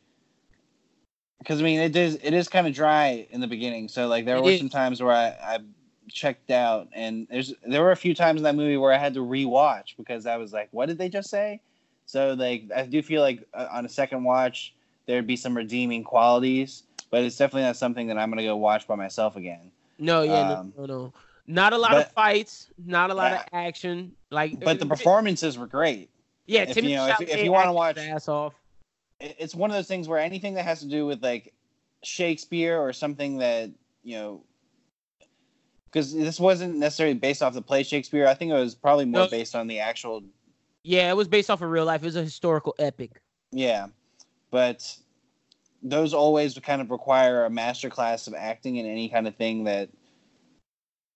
Because I mean, it is it is kind of dry in the beginning, so like there It were is. some times where I, I checked out, and there's there were a few times in that movie where I had to rewatch because I was like, "What did they just say?" So like, I do feel like uh, on a second watch there'd be some redeeming qualities, but it's definitely not something that I'm gonna go watch by myself again. No, yeah, Um, no, no, no. Not a lot but- of fights, not a lot Yeah. of action. Like, But the uh, performances were great. yeah, if, Timothée you know, if- if you wanna watch- his ass off. it's one of those things where anything that has to do with like Shakespeare or something that you know, because this wasn't necessarily based off the play Shakespeare. I think it was probably more No. based on the actual. Yeah, it was based off of real life. It was a historical epic. Yeah, but those always kind of require a master class of acting in any kind of thing that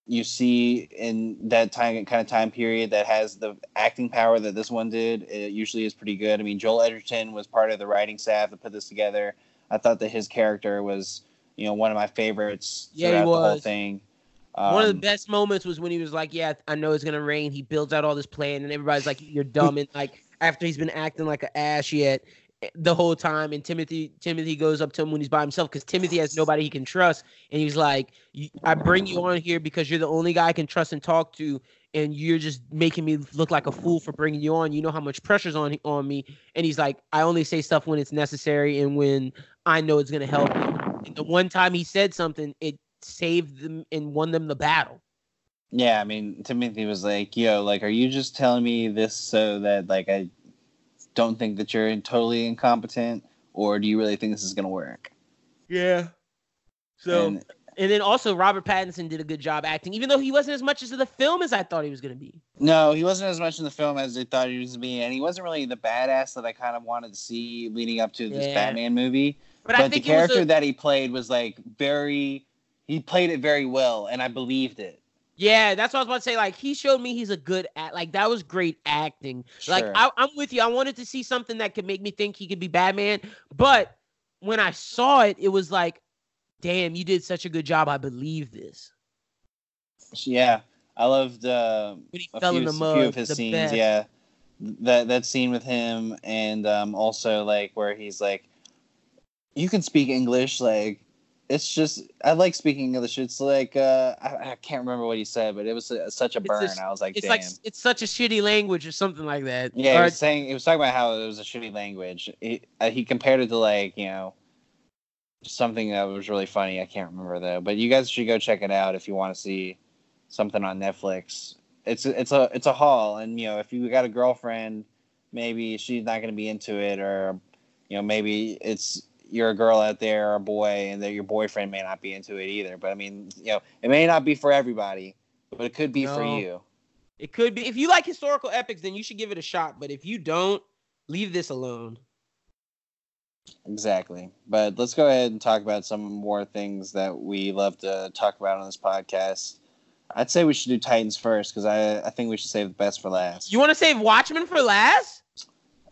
you see in that time kind of time period that has the acting power that this one did. It usually is pretty good. I mean, Joel Edgerton was part of the writing staff that put this together. I thought that his character was, you know, one of my favorites Yeah, throughout the whole thing. One of the Um, best moments was when he was like, "Yeah, I know it's gonna rain." He builds out all this plan, and everybody's like, "You're (laughs) dumb." and like after he's been acting like an ass yet the whole time, and Timothée Timothée goes up to him when he's by himself because Timothée has nobody he can trust, and he's like, "I bring you on here because you're the only guy I can trust and talk to." And you're just making me look like a fool for bringing you on. You know how much pressure's on on me. And he's like, I only say stuff when it's necessary and when I know it's gonna help. And the one time he said something, it saved them and won them the battle. Yeah, I mean, Timothée was like, "Yo, like, are you just telling me this so that like I don't think that you're totally incompetent, or do you really think this is gonna work?" Yeah. So and, And- then also Robert Pattinson did a good job acting, even though he wasn't as much as the film as I thought he was gonna be. no, he wasn't as much in the film as I thought he was gonna be, and he wasn't really the badass that I kind of wanted to see leading up to this Yeah. Batman movie. But, But, I the think character a, that he played was like very. He played it very well, and I believed it. Yeah, that's what I was about to say. Like he showed me he's a good act. Like that was great acting. Like Sure. I, I'm with you. I wanted to see something that could make me think he could be Batman. But when I saw it, it was like, damn, you did such a good job. I believe this. Yeah, I loved uh, a few, the a few of his scenes. best. Yeah, that that scene with him, and um, also like where he's like, "You can speak English," like, it's just I like speaking English. It's like uh, I, I can't remember what he said, but it was a, such a burn. just- I was like, It's damn. like it's such a shitty language or something like that. yeah, he was saying he was talking about how it was a shitty language. He, uh, he compared it to like you know something that was really funny. I can't remember though. But you guys should go check it out if you want to see something on Netflix. It's it's a it's a haul, and you know if you got a girlfriend, maybe she's not going to be into it, or you know maybe it's you're a girl out there or a boy, and that your boyfriend may not be into it either. But I mean, you know, it may not be for everybody, but it could be for you. It could be. If you like historical epics, then you should give it a shot. But if you don't, leave this alone. Exactly. But let's go ahead and talk about some more things that we love to talk about on this podcast. I'd say we should do Titans first because I, I think we should save the best for last. You want to save Watchmen for last?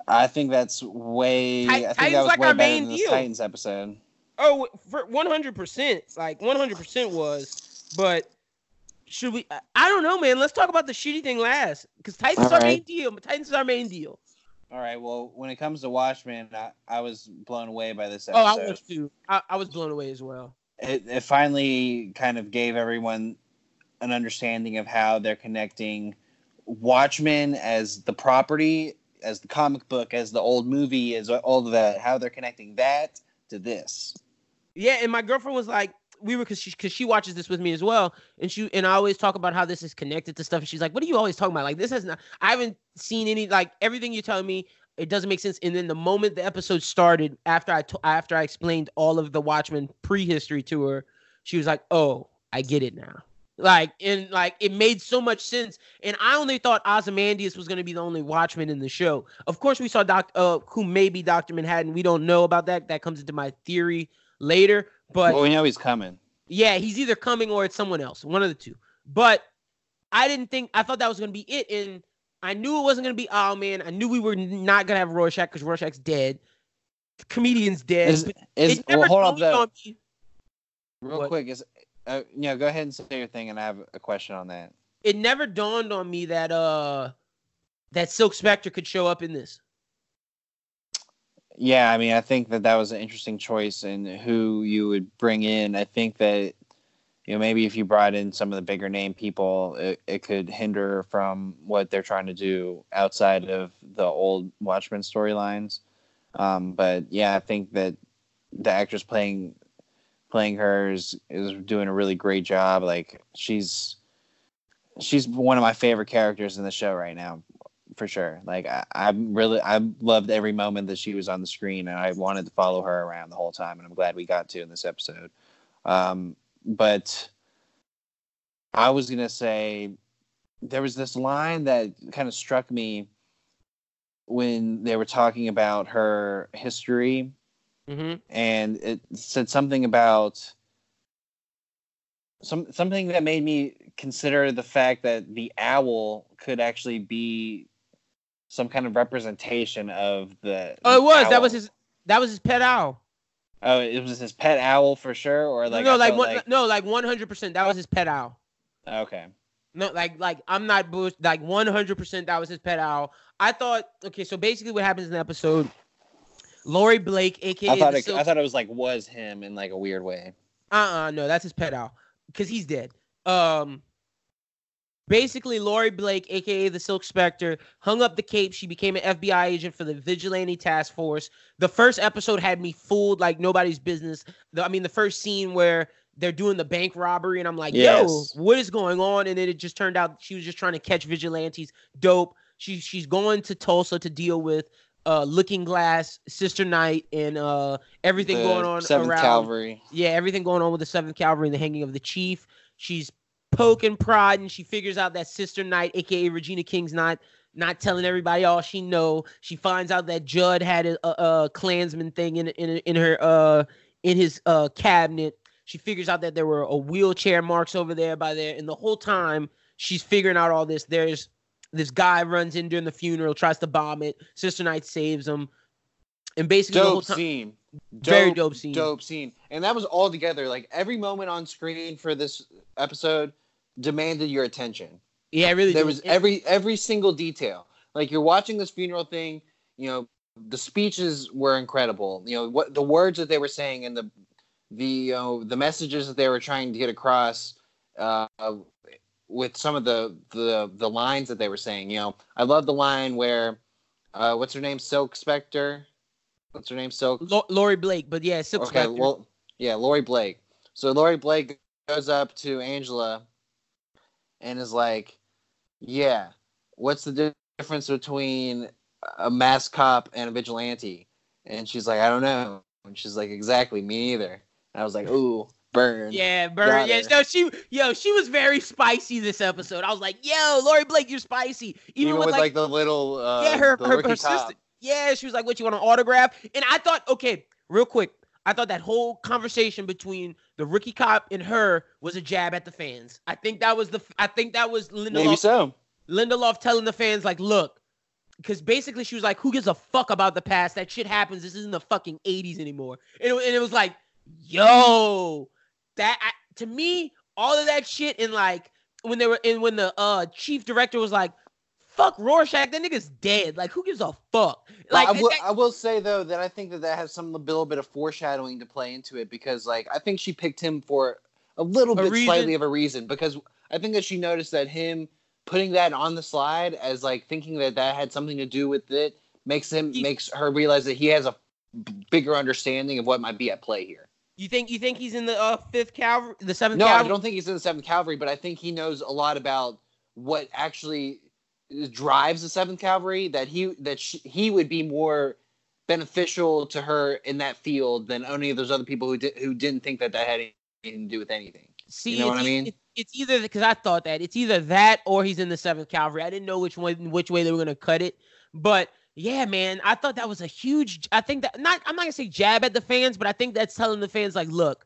I think that's way. Ti- I think that was like way our better main than deal. Titans episode. Oh, for one hundred percent. Like one hundred percent was. But should we? I- I don't know, man. Let's talk about the shitty thing last. Because Titans is our main deal. Titans is our main deal. All right. Well, when it comes to Watchmen, I, I was blown away by this Oh. I was too. I, I was blown away as well. it, it finally kind of gave everyone an understanding of how they're connecting Watchmen as the property, as the comic book, as the old movie, as all of that, how they're connecting that to this. Yeah, and my girlfriend was like, we were because she because she watches this with me as well, and she and I always talk about how this is connected to stuff. And she's like, "What are you always talking about? Like this has not. I haven't seen any like everything you're telling me. It doesn't make sense." And then the moment the episode started, after I to, after I explained all of the Watchmen prehistory to her, she was like, "Oh, I get it now." Like and like it made so much sense. And I only thought Ozymandias was going to be the only Watchman in the show. Of course, we saw Doc, uh, who may be Doctor Manhattan. We don't know about that. That comes into my theory later. But well, we know he's coming. yeah, he's either coming or it's someone else, one of the two. But I didn't think I thought that was gonna be it, and I knew it wasn't gonna be Owlman. I knew we were not gonna have Rorschach because Rorschach's dead. The comedian's dead. Is, is well, hold up though, on me- real What? quick. Is uh, you know, go ahead and say your thing, and I have a question on that. It never dawned on me that uh that Silk Spectre could show up in this. Yeah, I mean, I think that that was an interesting choice in who you would bring in. I think that you know maybe if you brought in some of the bigger name people, it, it could hinder from what they're trying to do outside of the old Watchmen storylines. Um, but yeah, I think that the actress playing playing her is, is doing a really great job. Like she's she's one of my favorite characters in the show right now for sure. Like I, I'm really, I loved every moment that she was on the screen, and I wanted to follow her around the whole time, and I'm glad we got to in this episode. Um, but I was gonna say there was this line that kind of struck me when they were talking about her history, Mm-hmm. and it said something about some something that made me consider the fact that the owl could actually be some kind of representation of the. Oh, it was. That was his. That was his pet owl. Oh, it was his pet owl for sure, or like no, like one, no, like one hundred percent. That was his pet owl. okay, No, like like I'm not bush. Like 100 percent that was his pet owl. I thought okay, so basically what happens in the episode, Laurie Blake, aka I thought it, Silk- I thought it was like was him in like a weird way. uh-uh, no, that's his pet owl because he's dead. Um, basically Laurie Blake, aka the Silk Spectre, hung up the cape. She became an FBI agent for the Vigilante Task Force. The first episode had me fooled like nobody's business. The, I mean, the first scene where they're doing the bank robbery, and I'm like, Yes. yo, what is going on? And then it just turned out she was just trying to catch vigilantes. Dope. She she's going to Tulsa to deal with uh Looking Glass, Sister Night, and uh everything The going on Seventh around Cavalry. yeah, everything going on with the Seventh Cavalry and the hanging of the chief. She's poking pride and she figures out that Sister Night, aka Regina King's not not telling everybody all she know. She finds out that Judd had a, a, a Klansman thing in in in her uh in his uh cabinet. She figures out that there were a wheelchair marks over there by there, and the whole time she's figuring out all this. There's this guy runs in during the funeral, tries to bomb it. Sister Night saves him, and basically the whole Dope time, scene. very dope scene. Dope scene. And that was all together. Like every moment on screen for this episode demanded your attention. Yeah, it really. there did. was every every single detail. Like you're watching this funeral thing, you know, the speeches were incredible. You know, what the words that they were saying and the the uh, the messages that they were trying to get across uh, with some of the, the the lines that they were saying. You know, I love the line where uh, what's her name, Silk Spectre. What's her name, Silk? L- Laurie Blake, but yeah, Silk okay, Spectre. well, yeah, Laurie Blake. So Laurie Blake goes up to Angela and is like, "Yeah, what's the difference between a mass cop and a vigilante?" And she's like, "I don't know." And she's like, "Exactly, me neither." And I was like, "Ooh, burn." Yeah. Got Yeah, no, she, yo, she was very spicy this episode. I was like, yo, Laurie Blake, you're spicy. Even, Even, with, like, like, the little uh, yeah, her her, her sister. Yeah, she was like, "What you want an autograph?" And I thought, okay, real quick, I thought that whole conversation between the rookie cop and her was a jab at the fans. I think that was the. I think that was Maybe Lindelof. so. Lindelof telling the fans like, "Look." Because basically, she was like, "Who gives a fuck about the past? That shit happens. This isn't the fucking '80s anymore." And it, and it was like, "Yo, that I, to me, all of that shit, and like when they were, and when the uh chief director was like, "Fuck Rorschach, that nigga's dead. Like, who gives a fuck?" Like, I will, that- I will say though that I think that that has some a little bit of foreshadowing to play into it because like I think she picked him for a little A bit reason? slightly of a reason because I think that she noticed that him putting that on the slide as like thinking that that had something to do with it makes him He- makes her realize that he has a b- bigger understanding of what might be at play here. You think you think he's in the uh fifth cavalry, the seventh No, I don't think he's in the Seventh Cavalry, but I think he knows a lot about what actually drives the Seventh Cavalry. That he that sh he would be more beneficial to her in that field than any of those other people who did who didn't think that that had anything to do with anything. See, You know what it's, I mean? it- it's either because I thought that it's either that or he's in the seventh cavalry. I didn't know which one, which way they were gonna cut it, but yeah, man, I thought that was a huge. I think that not. I'm not gonna say jab at the fans, but I think that's telling the fans like, look,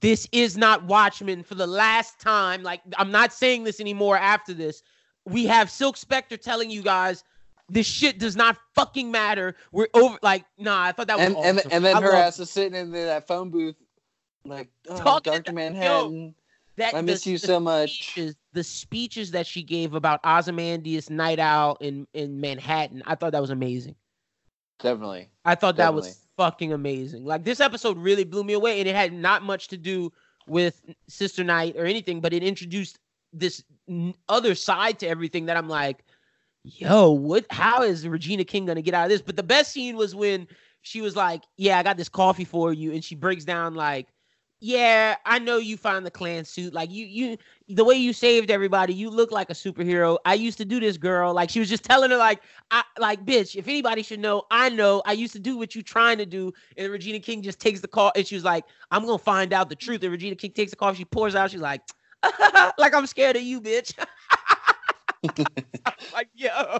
this is not Watchmen for the last time. Like, I'm not saying this anymore after this. We have Silk Spectre telling you guys. This shit does not fucking matter. We're over. Like, nah, I thought that was And awesome. and, and then I her ass is sitting in that phone booth, like oh, to- Manhattan. That. I the- miss you the so much. speeches, the speeches that she gave about Ozymandias, Night Owl, in in Manhattan, I thought that was amazing. Definitely. I thought that was fucking amazing. Like this episode really blew me away, and it had not much to do with Sister Night or anything, but it introduced this n- other side to everything that I'm like, yo, what? How is Regina King gonna get out of this? But the best scene was when she was like, "Yeah, I got this coffee for you," and she breaks down like. Yeah, I know you find the Klan suit. Like you, you, the way you saved everybody, you look like a superhero. I used to do this, girl. Like she was just telling her, like, I, like, bitch. If anybody should know, I know. I used to do what you trying to do. And Regina King just takes the call, and she was like, I'm gonna find out the truth. And Regina King takes the call. She pours out. She's like, (laughs) like I'm scared of you, bitch. (laughs) Like, yo,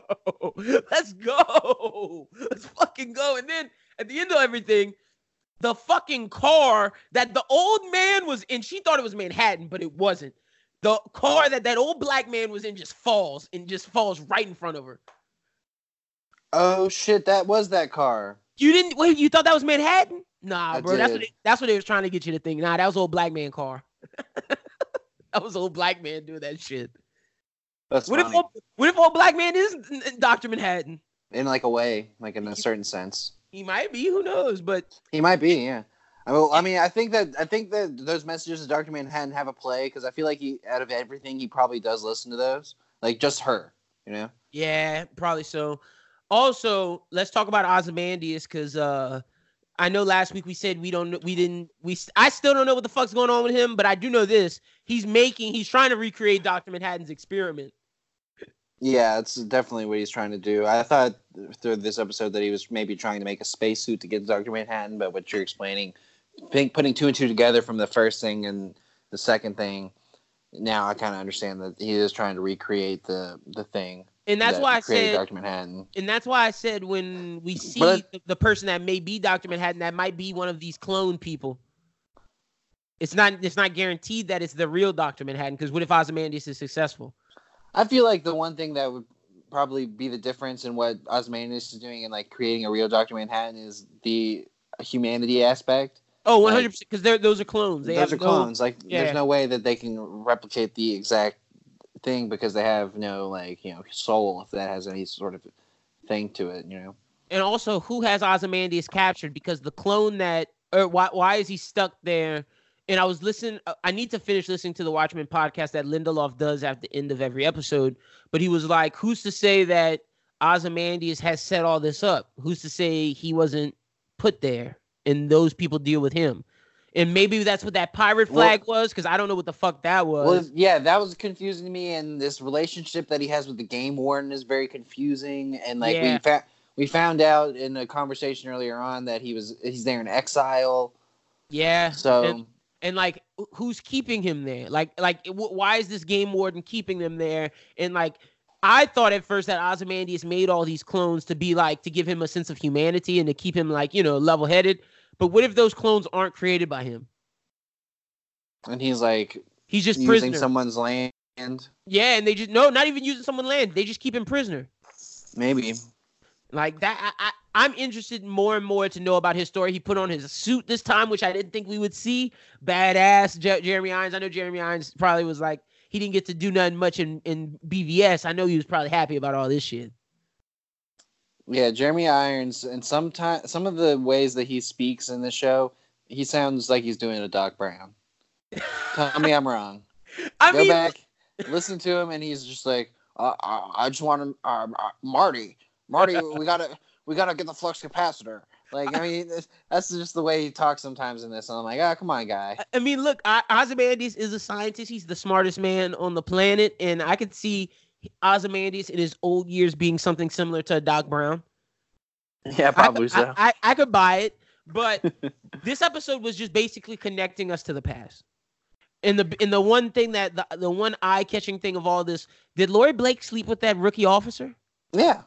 let's go. Let's fucking go. And then at the end of everything, the fucking car that the old man was in, she thought it was Manhattan, but it wasn't. The car that that old black man was in just falls and just falls right in front of her. Oh shit, that was that car. You didn't wait. You thought that was Manhattan? Nah, I bro. That's what they, that's what they was trying to get you to think. Nah, that was old black man car. (laughs) that was old black man doing that shit. That's What if old, what if old black man is Doctor Manhattan? in like a way, like in a certain sense. He might be. Who knows? But He might be, yeah. I mean, I think that I think that those messages of Doctor Manhattan have a play because I feel like he, out of everything, he probably does listen to those. Like just her, you know. yeah, probably so. Also, let's talk about Ozymandias because uh, I know last week we said we don't, we didn't, we. I still don't know what the fuck's going on with him, but I do know this: he's making, he's trying to recreate Doctor Manhattan's experiment. Yeah, it's definitely what he's trying to do. I thought through this episode that he was maybe trying to make a spacesuit to get Doctor Manhattan, but what you're explaining, putting two and two together from the first thing and the second thing, now I kind of understand that he is trying to recreate the the thing. And that's that why I said Doctor Manhattan. and that's why I said when we see the, the person that may be Doctor Manhattan, that might be one of these clone people. It's not. It's not guaranteed that it's the real Doctor Manhattan. Because what if Ozymandias is successful? I feel like the one thing that would probably be the difference in what Ozymandias is doing and like creating a real Doctor Manhattan is the humanity aspect. Oh, one hundred percent. Because those are clones. They Those have are no- clones. like, yeah. there's no way that they can replicate the exact thing because they have no like you know soul if that has any sort of thing to it. You know. and also, who has Ozymandias captured? Because the clone that or why why is he stuck there? And I was listening. uh, I need to finish listening to the Watchmen podcast that Lindelof does at the end of every episode. But he was like, "Who's to say that Ozymandias has set all this up? Who's to say he wasn't put there and those people deal with him?" And maybe that's what that pirate Well- flag was, because I don't know what the fuck that was. Well, yeah, that was confusing to me, and this relationship that he has with the game warden is very confusing. And like Yeah. we fa- we found out in a conversation earlier on that he was he's there in exile. yeah. So and, and like who's keeping him there? Like like why is this game warden keeping them there? And like i thought at first that ozymandias made all these clones to be like to give him a sense of humanity and to keep him like you know level-headed. But what if those clones aren't created by him? And he's like he's just using prisoner. someone's land, yeah and they just no not even using someone's land. They just keep him prisoner. Maybe. Like that, I, I, I'm interested more and more to know about his story. He put on his suit this time, which I didn't think we would see. Badass Je- Jeremy Irons. I know Jeremy Irons probably was like he didn't get to do nothing much in, in BVS. I know he was probably happy about all this shit. Yeah, Jeremy Irons, and sometimes some of the ways that he speaks in the show, he sounds like he's doing a Doc Brown. Tell me I'm wrong. (laughs) I Go mean, back, listen to him, and he's just like, uh, I, I just want to, uh, uh, Marty, Marty, we gotta, we gotta get the flux capacitor. Like, I mean, (laughs) that's- that's just the way he talks sometimes in this. And I'm like, ah, come on, guy. I mean, look, I, Ozymandias is a scientist. He's the smartest man on the planet, and I could see Ozymandias in his old years being something similar to Doc Brown. Yeah, I probably could- so. I, I, I could buy it, but (laughs) this episode was just basically connecting us to the past. And the and the one thing that the, the one eye catching thing of all this, did Laurie Blake sleep with that rookie officer? yeah,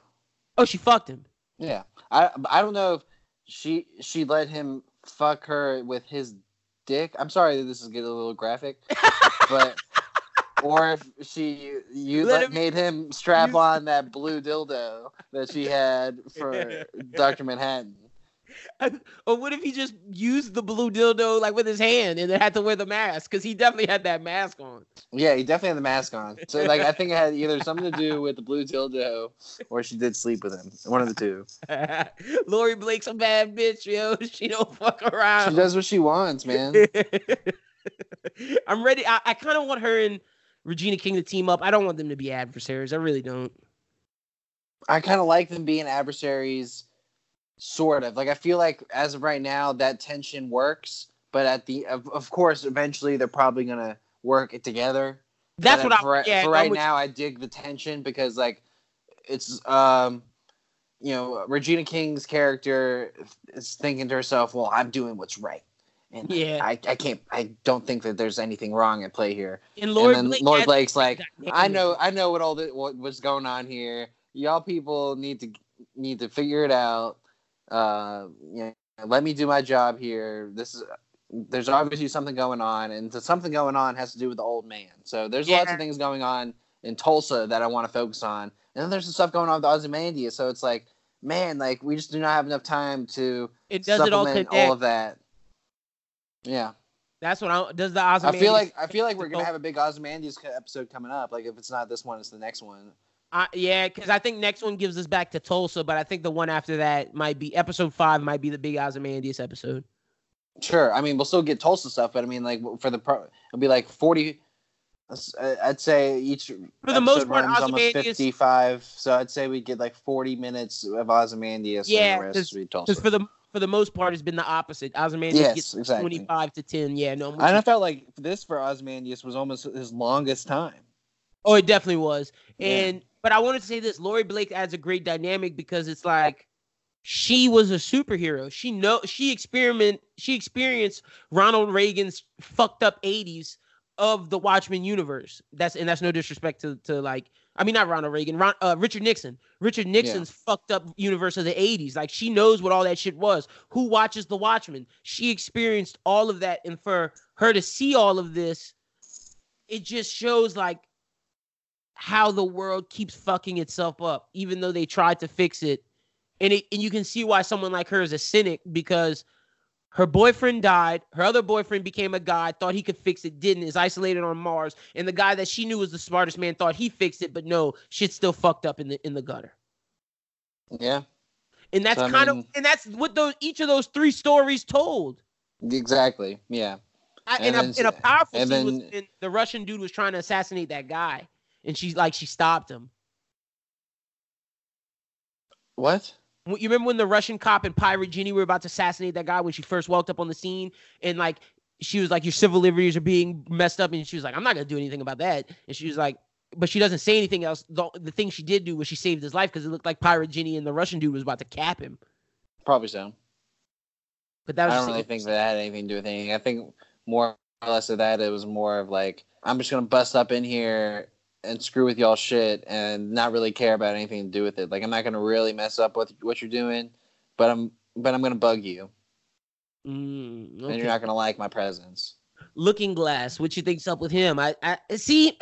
Oh, she fucked him. yeah. I, I don't know if she, she let him fuck her with his dick. I'm sorry that this is getting a little graphic, (laughs) but. Or if she you Let let him- made him (laughs) strap you- on that blue dildo that she had for (laughs) Doctor Manhattan. (laughs) or what if he just used the blue dildo like with his hand and then had to wear the mask? Because he definitely had that mask on. Yeah, he definitely had the mask on. So like I think it had either (laughs) something to do with the blue dildo or she did sleep with him. One of the two. (laughs) Laurie Blake's a bad bitch, yo. She don't fuck around. She does what she wants, man. I'm ready. I, I kind of want her and Regina King to team up. I don't want them to be adversaries. I really don't. I kind of like them being adversaries, sort of. Like I feel like as of right now, that tension works. But at the of, of course, eventually they're probably gonna work it together. That's But what for, I. Yeah, for right now, I dig the tension because like it's um you know Regina King's character is thinking to herself, "Well, I'm doing what's right." And Yeah. I, I can't I don't think that there's anything wrong at play here. And Laurie and then Blake Lord Blake's like, I know I know what all the what was going on here. Y'all people need to need to figure it out. Uh, you know, let me do my job here. This is there's obviously something going on, and something going on has to do with the old man. So there's lots of things going on in Tulsa that I want to focus on, and then there's some stuff going on with Ozymandias. So it's like, man, like we just do not have enough time to It does it all supplement all of that. Yeah, That's what I does the I feel like I feel like we're gonna have a big Ozymandias episode coming up. Like if it's not this one, it's the next one. I, yeah, because I think next one gives us back to Tulsa, but I think the one after that might be episode five. Might be the big Ozymandias episode. Sure. I mean, we'll still get Tulsa stuff, but I mean, like for the pro, it'll be like forty. uh, I'd say each For the most part, runs almost fifty-five. So I'd say we get like forty minutes of Ozymandias. Yeah, and the rest would be Tulsa. Because for the for the most part, it's been the opposite. Ozymandias Yes, gets exactly. twenty five to ten. Yeah, no. I felt like this for Ozymandias was almost his longest time. Oh, it definitely was. Yeah. And but I wanted to say this: Laurie Blake adds a great dynamic because it's like she was a superhero. She know she experiment she experienced Ronald Reagan's fucked up '80s of the Watchmen universe. That's and that's no disrespect to to like I mean not Ronald Reagan, Ron, uh, Richard Nixon. Richard Nixon's fucked up universe of the '80s. Like she knows what all that shit was. Who watches the Watchmen? She experienced all of that, and for her to see all of this, it just shows like how the world keeps fucking itself up, even though they tried to fix it. And it and you can see why someone like her is a cynic because her boyfriend died, her other boyfriend became a guy, thought he could fix it, didn't, is isolated on Mars, and the guy that she knew was the smartest man thought he fixed it, but no, shit's still fucked up in the in the gutter. Yeah. And that's So, I kind mean- of and that's what those each of those three stories told. Exactly. Yeah. I, And and, a, and a powerful and scene was the Russian dude was trying to assassinate that guy, and she like she stopped him. What? You remember when the Russian cop and Pirate Jenny were about to assassinate that guy when she first walked up on the scene, and like she was like, "Your civil liberties are being messed up," and she was like, "I'm not gonna do anything about that," and she was like. But she doesn't say anything else. The, the thing she did do was she saved his life because it looked like Pirate Jenny and the Russian dude was about to cap him. Probably so. But that I was don't really think that had anything to do with anything. I think more or less of that it was more of like I'm just gonna bust up in here and screw with y'all shit and not really care about anything to do with it. Like I'm not gonna really mess up with what you're doing, but I'm but I'm gonna bug you Mm, and you're not gonna like my presence. Looking Glass, what you think's up with him? I, I see.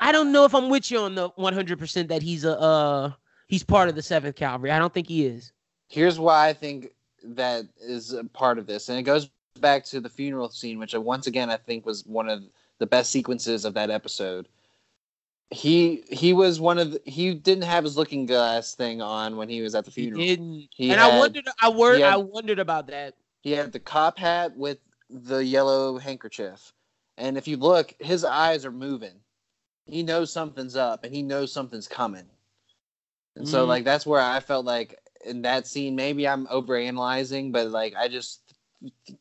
I don't know if I'm with you on the 100 percent that he's a uh he's part of the Seventh Cavalry. I don't think he is. Here's why I think that is a part of this, and it goes back to the funeral scene, which I, once again I think was one of the best sequences of that episode. He he was one of the, he didn't have his looking glass thing on when he was at the He funeral. didn't. He and I wondered. I wor- had- I wondered about that. He had the cop hat with the yellow handkerchief. And if you look, his eyes are moving. He knows something's up and he knows something's coming. And so Mm. like that's where I felt like in that scene, maybe I'm overanalyzing, but like I just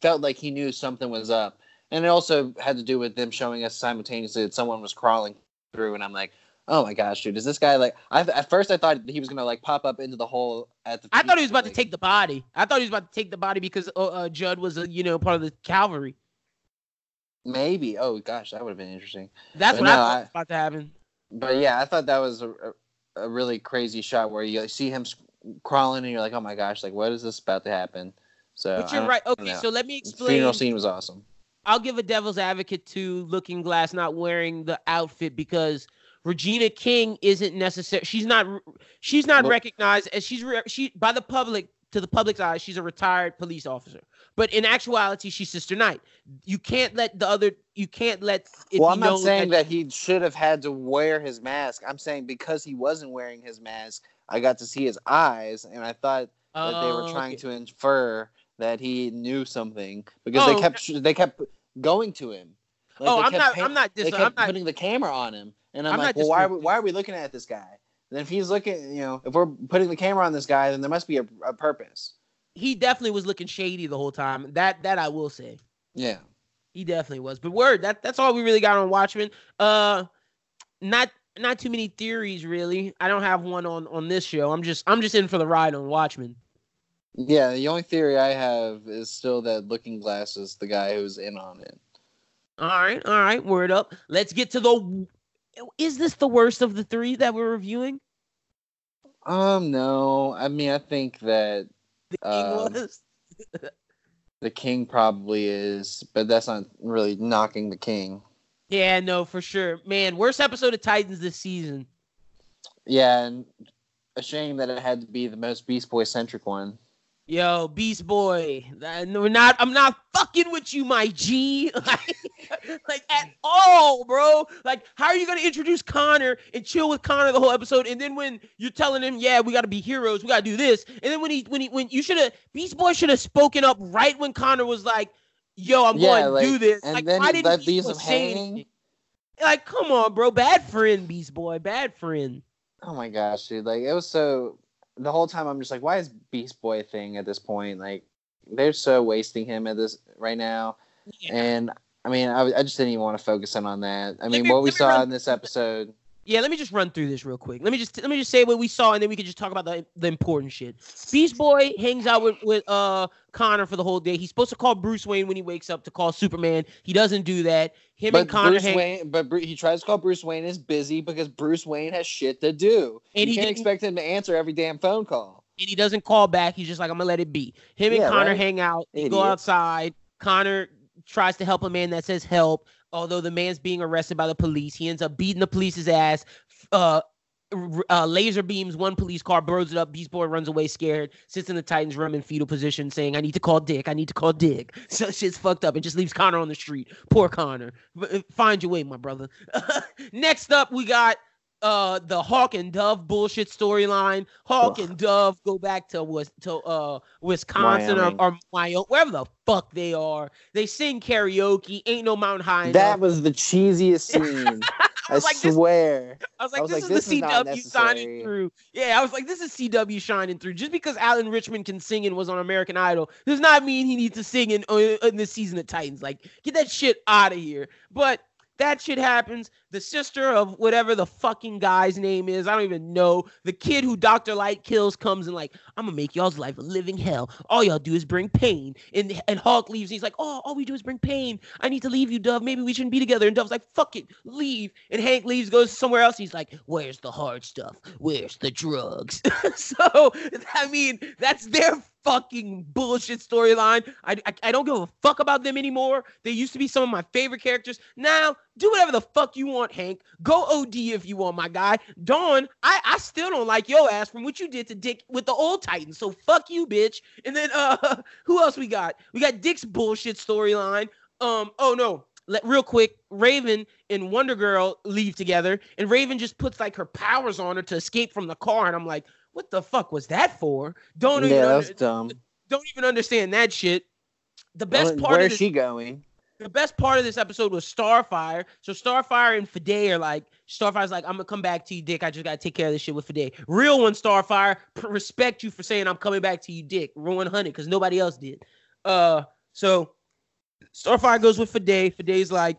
felt like he knew something was up. And it also had to do with them showing us simultaneously that someone was crawling through and I'm like, Oh my gosh, dude! Is this guy like? I at first I thought he was gonna like pop up into the hole at the. I thought he was about to take the body. I thought he was about to take the body because uh, uh, Judd was a you know part of the cavalry. Maybe. Oh gosh, that would have been interesting. That's But what I thought I- was about to happen. But yeah, I thought that was a, a, a really crazy shot where you see him crawling and you're like, oh my gosh, like what is this about to happen? So But you're right. Okay, so let me explain. The funeral scene was awesome. I'll give a devil's advocate to Looking Glass not wearing the outfit because Regina King isn't necessary. She's not. She's not recognized as she's re- she by the public to the public's eyes. She's a retired police officer, but in actuality, she's Sister Night. You can't let the other. You can't let. It well, I'm not saying that he should have had to wear his mask. I'm saying because he wasn't wearing his mask, I got to see his eyes, and I thought that they were Oh, trying okay. to infer that he knew something because Oh, they kept they kept going to him. Like, Oh, they I'm not. I'm not. Dis- they I'm kept not. putting the camera on him, and I'm, I'm like, not well, why are, we, why are we looking at this guy? And if he's looking, you know, if we're putting the camera on this guy, then there must be a, a purpose. He definitely was looking shady the whole time. That that I will say. Yeah. He definitely was. But word, that that's all we really got on Watchmen. Uh not not too many theories really. I don't have one on on this show. I'm just I'm just in for the ride on Watchmen. Yeah, the only theory I have is still that Looking Glass is the guy who's in on it. All right, all right, word up. Let's get to the Is this the worst of the 3 that we're reviewing? Um, no, I mean, I think that The King Um, was. (laughs) the King probably is, but that's not really knocking the King. Yeah, no, for sure. Man, worst episode of Titans this season. Yeah, and a shame that it had to be the most Beast Boy centric one. Yo, Beast Boy, we're not. I'm not fucking with you, my G. (laughs) like, like at all, bro. Like, how are you gonna introduce Connor and chill with Connor the whole episode, and then when you're telling him, yeah, we gotta be heroes, we gotta do this, and then when he, when he, when you should have, Beast Boy should have spoken up right when Connor was like, yo, I'm Yeah, going to like, do this. and like, then why didn't let Beast these Boy of say anything? Like, come on, bro. Bad friend, Beast Boy. Bad friend. Oh my gosh, dude! Like it was so. The whole time I'm just like, why is Beast Boy a thing at this point? Like they're so wasting him at this right now, Yeah. and I mean, I, I just didn't even want to focus in on that. I mean, me- what we saw in this episode. Yeah, let me just run through this real quick. Let me just let me just say what we saw, and then we can just talk about the, the important shit. Beast Boy hangs out with with uh Connor for the whole day. He's supposed to call Bruce Wayne when he wakes up to call Superman. He doesn't do that. Him But and Connor Bruce hang. Wayne, but Bru- he tries to call Bruce Wayne is busy because Bruce Wayne has shit to do. And you he can't expect him to answer every damn phone call. and he doesn't call back. He's just like, I'm gonna let it be. Him and Yeah, Connor right? hang out. They go outside. Connor tries to help a man that says help. Although the man's being arrested by the police, he ends up beating the police's ass. Uh, uh, laser beams one police car, blows it up. Beast Boy runs away scared, sits in the Titans' room in fetal position, saying, "I need to call Dick. I need to call Dick." (laughs) So shit's fucked up, and just leaves Connor on the street. Poor Connor. Uh, Find your way, my brother. (laughs) Next up, we got uh the Hawk and Dove bullshit storyline. Hawk Ugh. and Dove go back to was to uh Wisconsin or, or Wyoming, wherever the fuck they are. They sing karaoke. Ain't no mountain high. Enough. That was the cheesiest (laughs) scene. I, I like, swear. This, I was like, I was this like, is this the CW is shining through. Yeah, I was like, this is CW shining through. Just because Alan Ritchson can sing and was on American Idol does not mean he needs to sing in, uh, in this season of Titans. Like, get that shit out of here. But that shit happens. The sister of whatever the fucking guy's name is, I don't even know. The kid who Dr. Light kills comes and like, I'm gonna make y'all's life a living hell. All y'all do is bring pain. And and Hawk leaves. he's like, Oh, all we do is bring pain. I need to leave you, Dove. Maybe we shouldn't be together. And Dove's like, fuck it, leave. And Hank leaves, goes somewhere else. He's like, Where's the hard stuff? Where's the drugs? (laughs) so I mean, that's their fucking bullshit storyline. I, I, I don't give a fuck about them anymore. They used to be some of my favorite characters. Now, do whatever the fuck you want, Hank. Go OD if you want, my guy. Dawn, I, I still don't like your ass from what you did to Dick with the old Titans. So fuck you, bitch. And then uh (laughs) who else we got? We got Dick's bullshit storyline. Um, oh no. Let real quick, Raven and Wonder Girl leave together, and Raven just puts like her powers on her to escape from the car, and I'm like, what the fuck was that for? Don't yeah, even that's under- dumb. Don't even understand that shit. The best well, part. Where's this, she going? The best part of this episode was Starfire. So Starfire and Fade are like, Starfire's like, I'm gonna come back to you, Dick. I just gotta take care of this shit with Fade. Real one, Starfire, respect you for saying I'm coming back to you, Dick. Ruin Hunted, because nobody else did. Uh, so Starfire goes with Fade. Fade's like,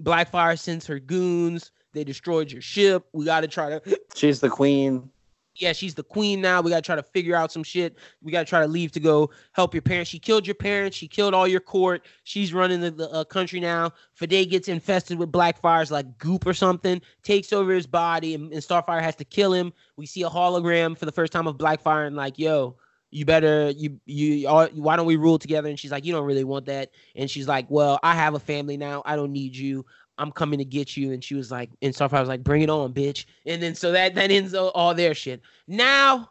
Blackfire sends her goons. They destroyed your ship. We gotta try to. She's the queen yeah, she's the queen now. We got to try to figure out some shit. We got to try to leave to go help your parents. She killed your parents. She killed all your court. She's running the, the uh, country now. Fade gets infested with Blackfire's like goop or something, takes over his body, and, and Starfire has to kill him. We see a hologram for the first time of Blackfire, and like, yo, you better you you why don't we rule together and she's like you don't really want that and she's like well i have a family now i don't need you I'm coming to get you. And she was like, and Starfire was like, bring it on, bitch. And then so that that ends all, their shit. Now,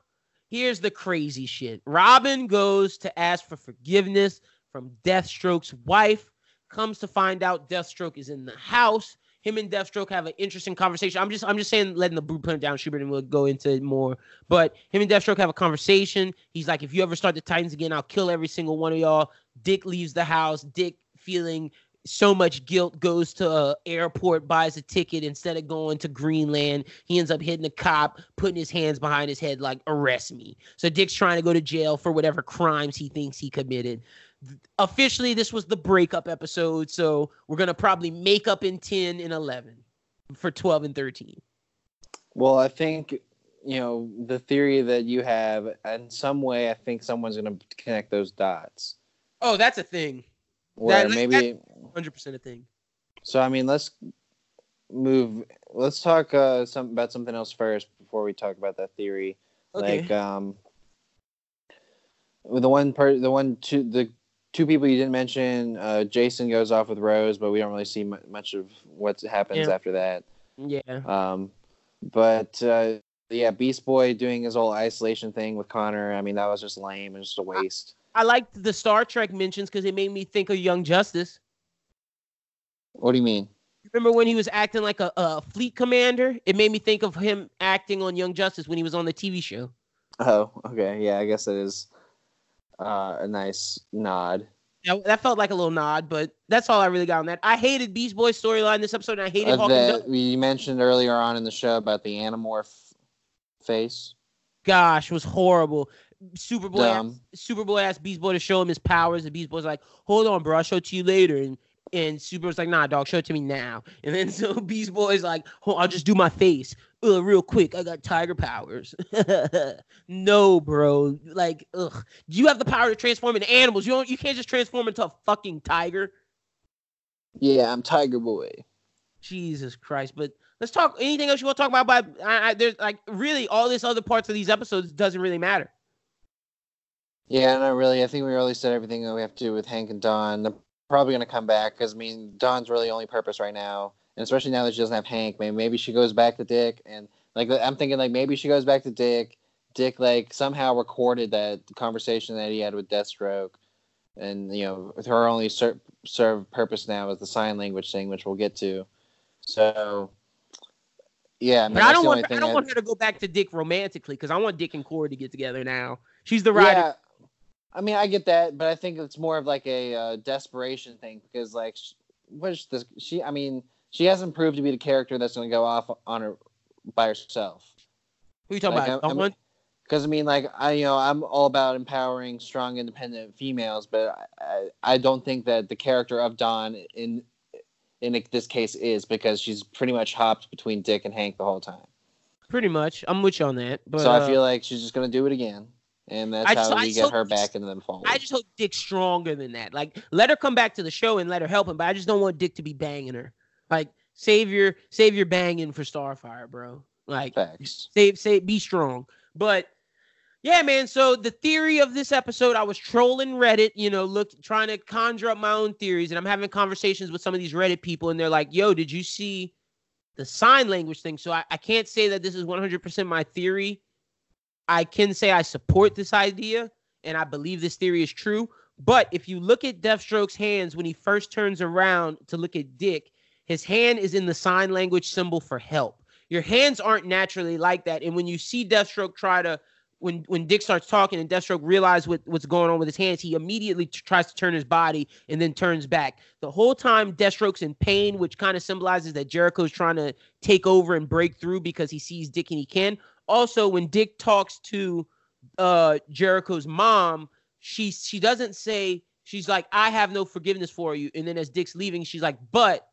here's the crazy shit. Robin goes to ask for forgiveness from Deathstroke's wife. Comes to find out Deathstroke is in the house. Him and Deathstroke have an interesting conversation. I'm just I'm just saying letting the blueprint down, Schubert, and we'll go into it more. But him and Deathstroke have a conversation. He's like, if you ever start the Titans again, I'll kill every single one of y'all. Dick leaves the house. Dick feeling so much guilt goes to a airport buys a ticket instead of going to greenland. He ends up hitting a cop putting his hands behind his head like arrest me. So dick's trying to go to jail for whatever crimes he thinks he committed. Officially this was the breakup episode so we're going to probably make up in 10 and 11 for 12 and 13 well i think you know the theory that you have in some way i think someone's going to connect those dots. Oh that's a thing. Where that, maybe that, 100% a thing. So I mean, let's move. Let's talk uh, some about something else first before we talk about that theory. Okay. Like um, the one part, the one two, the two people you didn't mention. Uh, Jason goes off with Rose, but we don't really see much of what happens yeah. after that. Yeah. Um, but uh, yeah, Beast Boy doing his whole isolation thing with Connor. I mean, that was just lame and just a waste. I liked the Star Trek mentions because it made me think of Young Justice. What do you mean? Remember when he was acting like a, a fleet commander? It made me think of him acting on Young Justice when he was on the TV show. Oh, okay. Yeah, I guess it is uh, a nice nod. Yeah, that felt like a little nod, but that's all I really got on that. I hated Beast Boy's storyline this episode, and I hated uh, that you mentioned earlier on in the show about the Animorph face. Gosh, was horrible. Superboy, asked, Superboy asked Beast Boy to show him his powers, and Beast Boy's like, "Hold on, bro, I'll show it to you later." And and Super was like, "Nah, dog, show it to me now." And then (laughs) so Beast Boy's like, oh, "I'll just do my face, uh, real quick. I got tiger powers." (laughs) no, bro. Like, ugh. You have the power to transform into animals. You don't. You can't just transform into a fucking tiger. Yeah, I'm Tiger Boy. Jesus Christ! But let's talk. Anything else you want to talk about? But I, I, there's like really all this other parts of these episodes doesn't really matter. Yeah, not really. I think we really said everything that we have to do with Hank and Dawn. They're probably going to come back because I mean, Dawn's really only purpose right now, and especially now that she doesn't have Hank. Maybe maybe she goes back to Dick, and like I'm thinking like maybe she goes back to Dick. Dick like somehow recorded that conversation that he had with Deathstroke, and you know her only ser- serve purpose now is the sign language thing, which we'll get to. So Yeah, I mean, But I don't want I don't that- want her to go back to Dick romantically because I want Dick and Kory to get together now. She's the ride. Yeah, I mean, I get that, but I think it's more of like a uh, desperation thing because, like, what is this? She, I mean, she hasn't proved to be the character that's going to go off on her by herself. Who are you talking like, about? I- I mean- Because I mean, like, I you know, I'm all about empowering strong, independent females, but I, I, I don't think that the character of Dawn in in this case is because she's pretty much hopped between Dick and Hank the whole time. Pretty much. I'm with you on that. But so I uh, feel like she's just going to do it again, and that's I how just- I we just get her back into the fold. I just hope Dick's stronger than that. Like, let her come back to the show and let her help him. But I just don't want Dick to be banging her. Like, save your save your banging for Starfire, bro. Like, Facts. save save be strong. But yeah, man. So the theory of this episode, I was trolling Reddit, you know, look trying to conjure up my own theories, and I'm having conversations with some of these Reddit people, and they're like, "Yo, did you see the sign language thing?" So I, I can't say that this is 100% my theory. I can say I support this idea, and I believe this theory is true. But if you look at Deathstroke's hands when he first turns around to look at Dick, his hand is in the sign language symbol for help. Your hands aren't naturally like that. And when you see Deathstroke try to, when when Dick starts talking and Deathstroke realizes what, what's going on with his hands, he immediately t- tries to turn his body and then turns back. The whole time Deathstroke's in pain, which kind of symbolizes that Jericho's trying to take over and break through because he sees Dick and he can. Also, when Dick talks to uh Jericho's mom, she she doesn't say she's like I have no forgiveness for you, and then as Dick's leaving, she's like, but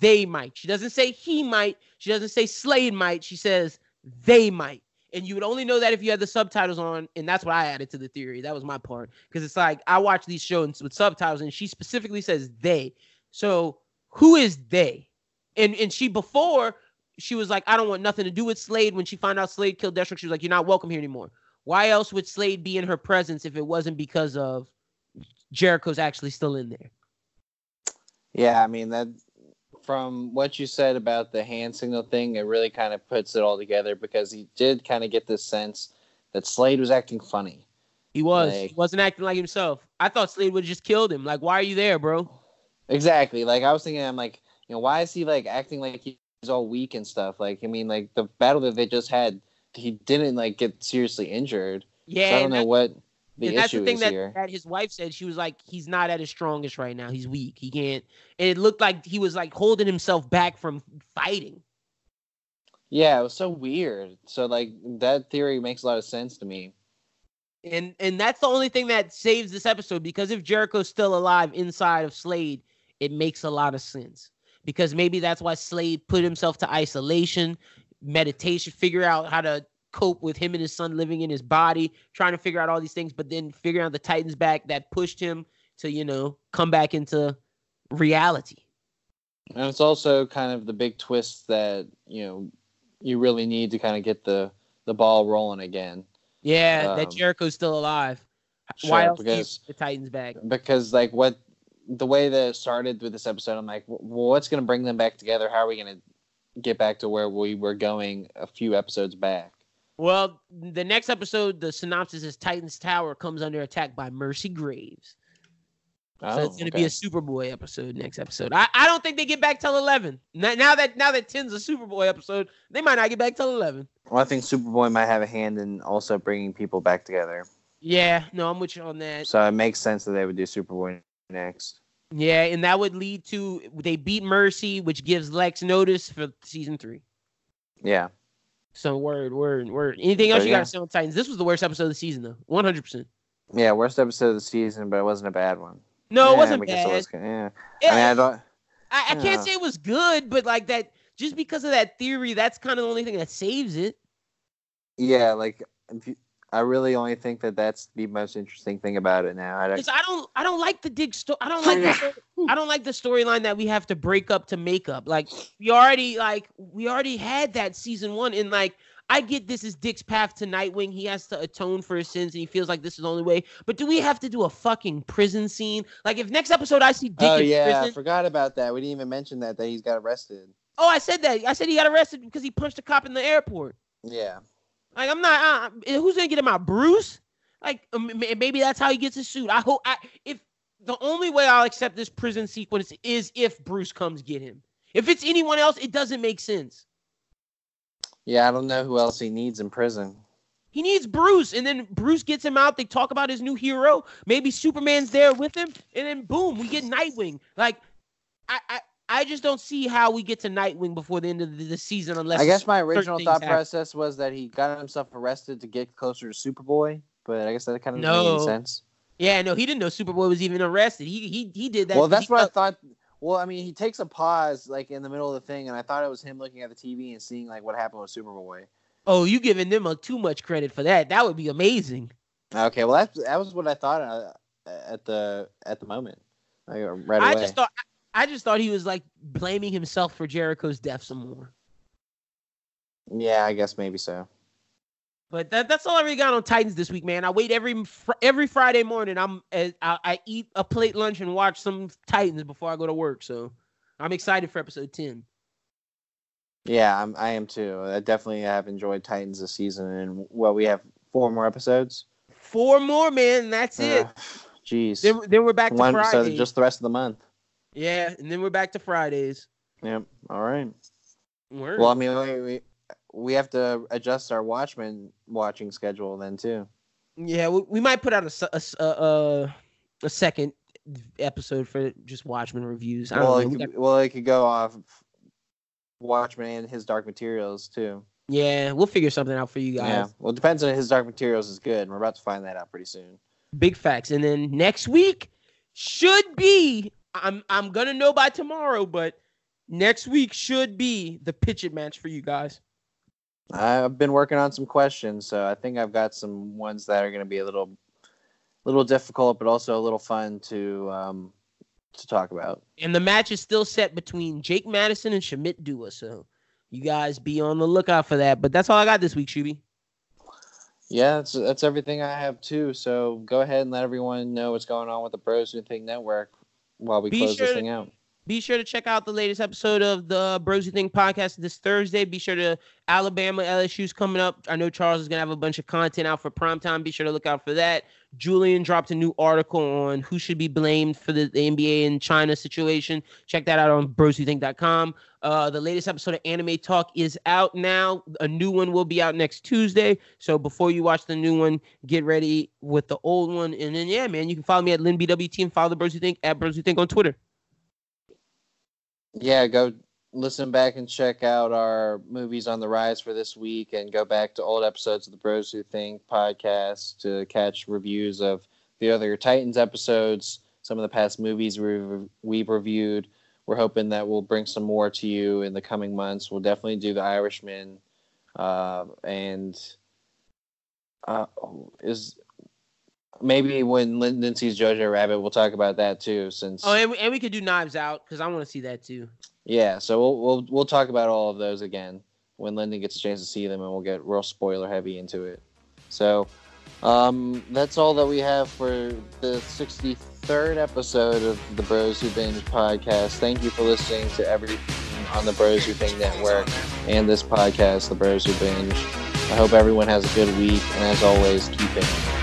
they might. She doesn't say he might. She doesn't say Slade might. She says they might. And you would only know that if you had the subtitles on, and that's what I added to the theory. That was my part because it's like I watch these shows with subtitles, and she specifically says they. So who is they? And and she before she was like, I don't want nothing to do with Slade. When she found out Slade killed Deathstroke, she was like, You're not welcome here anymore. Why else would Slade be in her presence if it wasn't because of Jericho's actually still in there? Yeah, I mean that from what you said about the hand signal thing, it really kind of puts it all together because he did kind of get this sense that Slade was acting funny. He was. Like- he wasn't acting like himself. I thought Slade would have just killed him. Like, why are you there, bro? Exactly. Like I was thinking, I'm like, you know, why is he like acting like he's all weak and stuff? Like, I mean, like the battle that they just had, he didn't like get seriously injured. Yeah, so I don't know what the and that's the issue thing is that, here. that his wife said. She was like, he's not at his strongest right now. He's weak. He can't. And it looked like he was like holding himself back from fighting. Yeah, it was so weird. So like that theory makes a lot of sense to me. And and that's the only thing that saves this episode because if Jericho's still alive inside of Slade, it makes a lot of sense. Because maybe that's why Slade put himself to isolation, meditation, figure out how to cope with him and his son living in his body, trying to figure out all these things, but then figuring out the Titans back that pushed him to, you know, come back into reality. And it's also kind of the big twist that, you know, you really need to kind of get the the ball rolling again. Yeah, that Um, Jericho's still alive. why else because the Titans back? because like what the way that it started with this episode i'm like well what's going to bring them back together how are we going to get back to where we were going a few episodes back Well, the next episode, the synopsis is Titans Tower comes under attack by Mercy Graves. oh, so it's going to okay. be a Superboy episode next episode. I, I don't think they get back till 11. Now, now that now that 10's a Superboy episode, they might not get back till 11. well i think superboy might have a hand in also bringing people back together Yeah, no, I'm with you on that. so it makes sense that they would do superboy next Yeah, and that would lead to they beat Mercy, which gives Lex notice for season three. yeah So word, word, word. Anything So, else you got yeah. to say on Titans? This was the worst episode of the season, though. 100. percent yeah worst episode of the season but it wasn't a bad one No, yeah, it wasn't bad. it was, yeah Yeah, i mean i don't I, I can't Yeah. say it was good, but like that, just because of that theory, that's kind of the only thing that saves it. yeah like you, i really only think that that's the most interesting thing about it now I don't, Because I don't, I don't like the dig story. I don't like, the (laughs) sto- I don't like the storyline that we have to break up to make up. Like we already, like we already had that season one, and like I get this is Dick's path to Nightwing. He has to atone for his sins, and he feels like this is the only way. But do we have to do a fucking prison scene? Like if next episode I see Dick oh in yeah i forgot about that we didn't even mention that that he's got arrested Oh, I said that. I said he got arrested because he punched a cop in the airport. yeah Like I'm not. Uh, who's gonna get him out? Bruce? Like um, maybe that's how he gets his suit. I hope. I, if the only way I'll accept this prison sequence is if Bruce comes get him. If it's anyone else, it doesn't make sense. Yeah, I don't know who else he needs in prison. He needs Bruce, and then Bruce gets him out. They talk about his new hero. Maybe Superman's there with him, and then boom, we get Nightwing. Like, I, I, I just don't see how we get to Nightwing before the end of the, the season unless. I guess my original thought happen. process was that he got himself arrested to get closer to Superboy, but I guess that kind of doesn't make No. sense. Yeah, no, he didn't know Superboy was even arrested. He he he did that. well, that's what I thought. Well, I mean, he takes a pause like in the middle of the thing, and I thought it was him looking at the TV and seeing like what happened with Superboy. Oh, you giving them a, too much credit for that? That would be amazing. Okay, well that that was what I thought uh, at the at the moment, like, right I away. just thought I just thought he was like blaming himself for Jericho's death some more. yeah, I guess maybe so. But that, that's all I really got on Titans this week, man. I wait every fr- every Friday morning. I'm uh, I, I eat a plate lunch and watch some Titans before I go to work. So I'm excited for episode ten. Yeah, I'm, I am too. I definitely have enjoyed Titans this season, and well, we have four more episodes. Four more, man. That's it. Jeez, Then then we're back to one. So just the rest of the month. Yeah, and then we're back to Fridays. Yep. All right. Word. Well, I mean, we, we we have to adjust our Watchmen watching schedule then too. yeah, we, we might put out a a second episode for just Watchmen reviews. I don't Well, know. it We could, got- well, it could go off Watchmen and his Dark Materials too. yeah, we'll figure something out for you guys. Yeah. Well, it depends on his Dark Materials is good. We're about to find that out pretty soon. Big facts. And then next week should be I'm I'm gonna know by tomorrow, but next week should be the pitch it match for you guys. I've been working on some questions, so I think I've got some ones that are going to be a little, little difficult, but also a little fun to um, to talk about. And the match is still set between Jake Madison and Shamit Dua. So you guys be on the lookout for that. But that's all I got this week, Shuby. Yeah, that's that's everything I have too. So go ahead and let everyone know what's going on with the Bros Who Think Network while we Be close sure this to- thing out. Be sure to check out the latest episode of the Bros Who Think podcast this Thursday. Be sure to Alabama LSU's coming up. I know Charles is gonna have a bunch of content out for primetime. Be sure to look out for that. Julian dropped a new article on who should be blamed for the, the NBA and China situation. Check that out on broswhothink.com. Uh, the latest episode of Anime Talk is out now. A new one will be out next Tuesday. So before you watch the new one, get ready with the old one. And then yeah, man, you can follow me at LinBWT and follow the Bros Who Think at Bros Who Think on Twitter. Yeah, go listen back and check out our movies on the rise for this week, and go back to old episodes of the Bros Who Think podcast to catch reviews of the other Titans episodes, some of the past movies we've, we've reviewed. We're hoping that we'll bring some more to you in the coming months. We'll definitely do the Irishman, uh, and uh, is maybe when Lyndon sees Jojo Rabbit, we'll talk about that too. Since Oh, and we, and we could do Knives Out because I want to see that too. yeah, so we'll we'll we'll talk about all of those again when Lyndon gets a chance to see them, and we'll get real spoiler heavy into it. So um, that's all that we have for the 63rd episode of the Bros Who Binge podcast. Thank you for listening to everything on the Bros Who Binge Network and this podcast, the Bros Who Binge. I hope everyone has a good week, and as always, keep in.